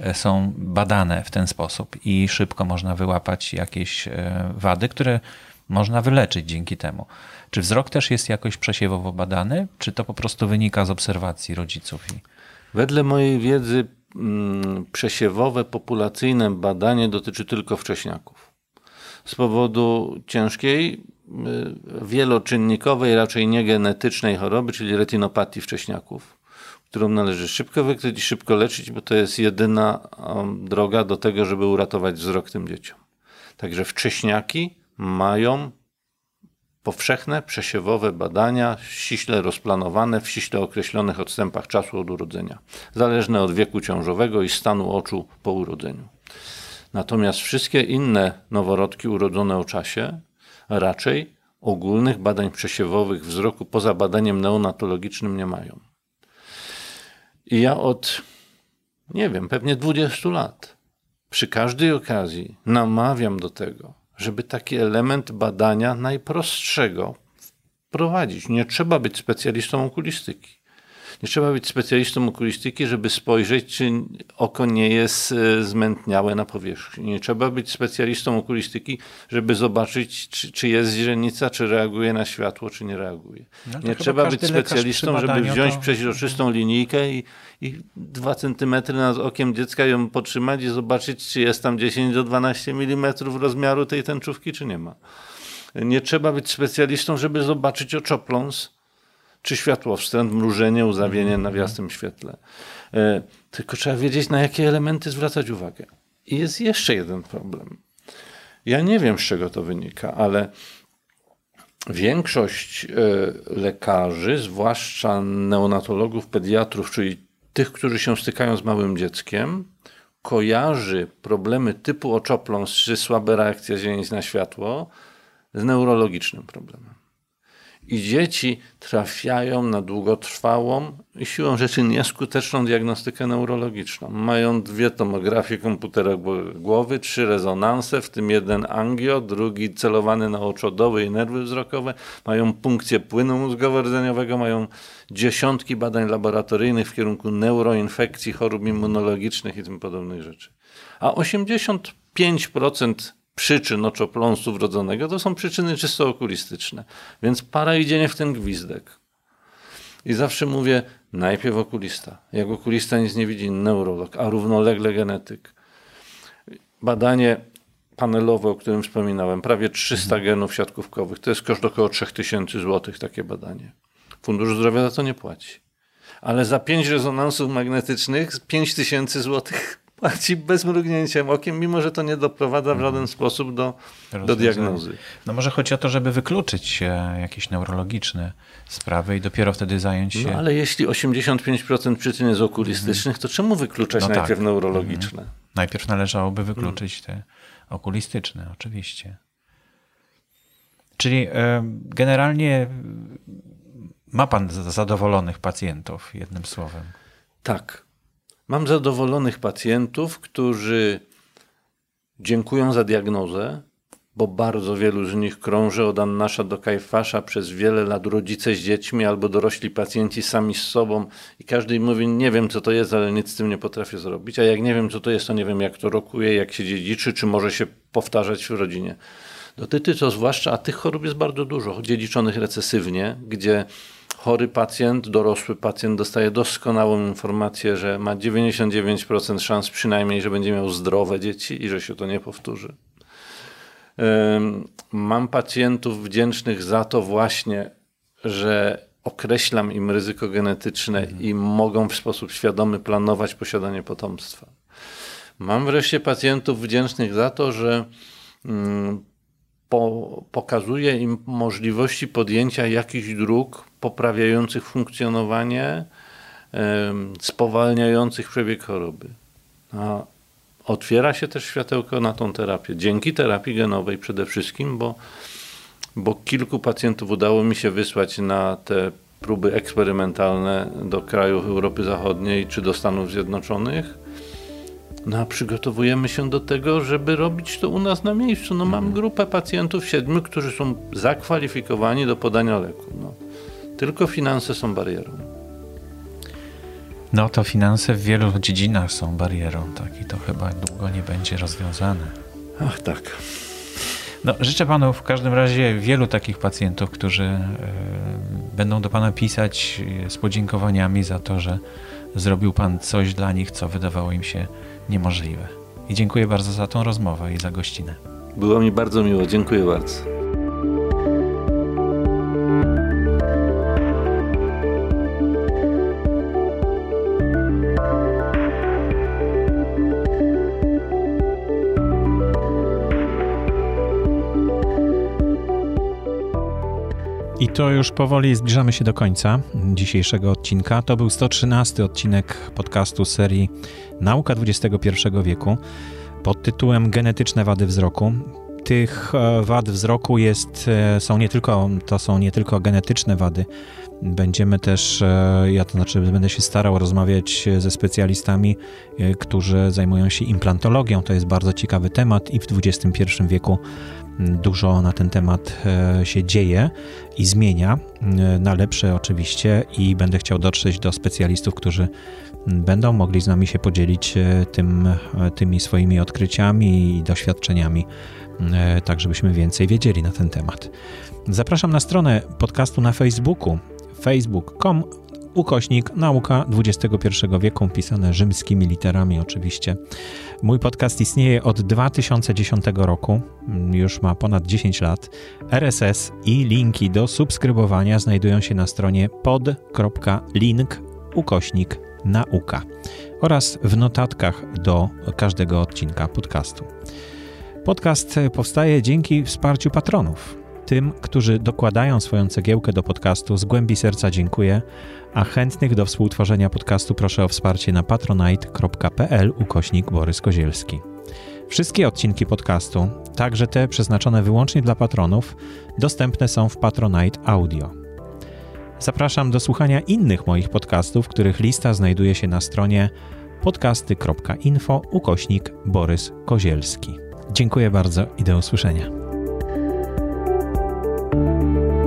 e, są badane w ten sposób i szybko można wyłapać jakieś e, wady, które można wyleczyć dzięki temu. Czy wzrok też jest jakoś przesiewowo badany, czy to po prostu wynika z obserwacji rodziców? Wedle mojej wiedzy Mm, przesiewowe, populacyjne badanie dotyczy tylko wcześniaków. Z powodu ciężkiej, y, wieloczynnikowej, raczej niegenetycznej choroby, czyli retinopatii wcześniaków, którą należy szybko wykryć i szybko leczyć, bo to jest jedyna um, droga do tego, żeby uratować wzrok tym dzieciom. Także wcześniaki mają powszechne, przesiewowe badania, ściśle rozplanowane w ściśle określonych odstępach czasu od urodzenia, zależne od wieku ciążowego i stanu oczu po urodzeniu. Natomiast wszystkie inne noworodki urodzone o czasie raczej ogólnych badań przesiewowych wzroku poza badaniem neonatologicznym nie mają. I ja od, nie wiem, pewnie 20 lat przy każdej okazji namawiam do tego, żeby taki element badania najprostszego wprowadzić. Nie trzeba być specjalistą okulistyki. Nie trzeba być specjalistą okulistyki, żeby spojrzeć, czy oko nie jest e, zmętniałe na powierzchni. Nie trzeba być specjalistą okulistyki, żeby zobaczyć, czy, czy jest źrenica, czy reaguje na światło, czy nie reaguje. No nie trzeba być specjalistą, żeby wziąć to... przeźroczystą linijkę i, i dwa centymetry nad okiem dziecka ją potrzymać i zobaczyć, czy jest tam 10 do 12 mm rozmiaru tej tęczówki, czy nie ma. Nie trzeba być specjalistą, żeby zobaczyć oczopląs, czy światło wstręt, mrużenie, uzawienie na jasnym świetle. E, tylko trzeba wiedzieć, na jakie elementy zwracać uwagę. I jest jeszcze jeden problem. Ja nie wiem, z czego to wynika, ale większość e, lekarzy, zwłaszcza neonatologów, pediatrów, czyli tych, którzy się stykają z małym dzieckiem, kojarzy problemy typu oczopląs czy słabe reakcje źrenic na światło z neurologicznym problemem. I dzieci trafiają na długotrwałą i siłą rzeczy nieskuteczną diagnostykę neurologiczną. Mają dwie tomografie komputera głowy, trzy rezonanse, w tym jeden angio, drugi celowany na oczodoły i nerwy wzrokowe. Mają punkcję płynu mózgowo-rdzeniowego, mają dziesiątki badań laboratoryjnych w kierunku neuroinfekcji, chorób immunologicznych i tym podobnych rzeczy. A 85% przyczyn oczopląsu wrodzonego to są przyczyny czysto okulistyczne. Więc para idzie nie w ten gwizdek. I zawsze mówię, najpierw okulista. Jak okulista nic nie widzi, neurolog, a równolegle genetyk. Badanie panelowe, o którym wspominałem, prawie 300 mhm. genów siatkówkowych, to jest koszt około 3000 zł takie badanie. Fundusz Zdrowia za to nie płaci. Ale za 5 rezonansów magnetycznych 5000 zł płaci bez mrugnięcia okiem, mimo że to nie doprowadza w żaden mhm. sposób do, do diagnozy. No może chodzi o to, żeby wykluczyć jakieś neurologiczne sprawy i dopiero wtedy zająć się... No ale jeśli 85% przyczyn jest okulistycznych, to czemu wykluczać no najpierw tak. neurologiczne? Mhm. Najpierw należałoby wykluczyć te okulistyczne, oczywiście. Czyli generalnie ma pan zadowolonych pacjentów, jednym słowem. Tak. Mam zadowolonych pacjentów, którzy dziękują za diagnozę, bo bardzo wielu z nich krąży od Annasza do Kajfasza przez wiele lat rodzice z dziećmi albo dorośli pacjenci sami z sobą i każdy im mówi, nie wiem co to jest, ale nic z tym nie potrafię zrobić, a jak nie wiem co to jest, to nie wiem jak to rokuje, jak się dziedziczy, czy może się powtarzać w rodzinie. Dotyczy to zwłaszcza, a tych chorób jest bardzo dużo, dziedziczonych recesywnie, gdzie chory pacjent, dorosły pacjent dostaje doskonałą informację, że ma 99% szans przynajmniej, że będzie miał zdrowe dzieci i że się to nie powtórzy. Mam pacjentów wdzięcznych za to właśnie, że określam im ryzyko genetyczne mhm. i mogą w sposób świadomy planować posiadanie potomstwa. Mam wreszcie pacjentów wdzięcznych za to, że mm, po, pokazuje im możliwości podjęcia jakichś dróg poprawiających funkcjonowanie, spowalniających przebieg choroby. A otwiera się też światełko na tą terapię. Dzięki terapii genowej przede wszystkim, bo, bo kilku pacjentów udało mi się wysłać na te próby eksperymentalne do krajów Europy Zachodniej czy do Stanów Zjednoczonych no a przygotowujemy się do tego, żeby robić to u nas na miejscu. No mam mhm. grupę pacjentów, siedmiu, którzy są zakwalifikowani do podania leku. No. Tylko finanse są barierą. No to finanse w wielu dziedzinach są barierą, tak i to chyba długo nie będzie rozwiązane. Ach tak. No, życzę panu w każdym razie wielu takich pacjentów, którzy y, będą do pana pisać z podziękowaniami za to, że zrobił pan coś dla nich, co wydawało im się niemożliwe. I dziękuję bardzo za tą rozmowę i za gościnę. Było mi bardzo miło, dziękuję bardzo. To już powoli zbliżamy się do końca dzisiejszego odcinka. To był 113 odcinek podcastu serii Nauka XXI wieku pod tytułem Genetyczne wady wzroku. Tych e, wad wzroku jest, e, są nie tylko, to są nie tylko genetyczne wady. Będziemy też, e, ja to znaczy będę się starał rozmawiać ze specjalistami, którzy zajmują się implantologią. To jest bardzo ciekawy temat i w XXI wieku Dużo na ten temat e, się dzieje i zmienia, e, na lepsze oczywiście, i będę chciał dotrzeć do specjalistów, którzy będą mogli z nami się podzielić e, tym, tymi swoimi odkryciami i doświadczeniami, tak żebyśmy więcej wiedzieli na ten temat. Zapraszam na stronę podcastu na Facebooku facebook.com ukośnik nauka XXI wieku, pisane rzymskimi literami oczywiście. Mój podcast istnieje od 2010 roku, już ma ponad 10 lat. RSS i linki do subskrybowania znajdują się na stronie pod.link ukośnik nauka oraz w notatkach do każdego odcinka podcastu. Podcast powstaje dzięki wsparciu patronów. Tym, którzy dokładają swoją cegiełkę do podcastu, z głębi serca dziękuję, a chętnych do współtworzenia podcastu proszę o wsparcie na patronite.pl ukośnik Borys Kozielski. Wszystkie odcinki podcastu, także te przeznaczone wyłącznie dla patronów, dostępne są w Patronite Audio. Zapraszam do słuchania innych moich podcastów, których lista znajduje się na stronie podcasty.info ukośnik Borys Kozielski. Dziękuję bardzo i do usłyszenia. Música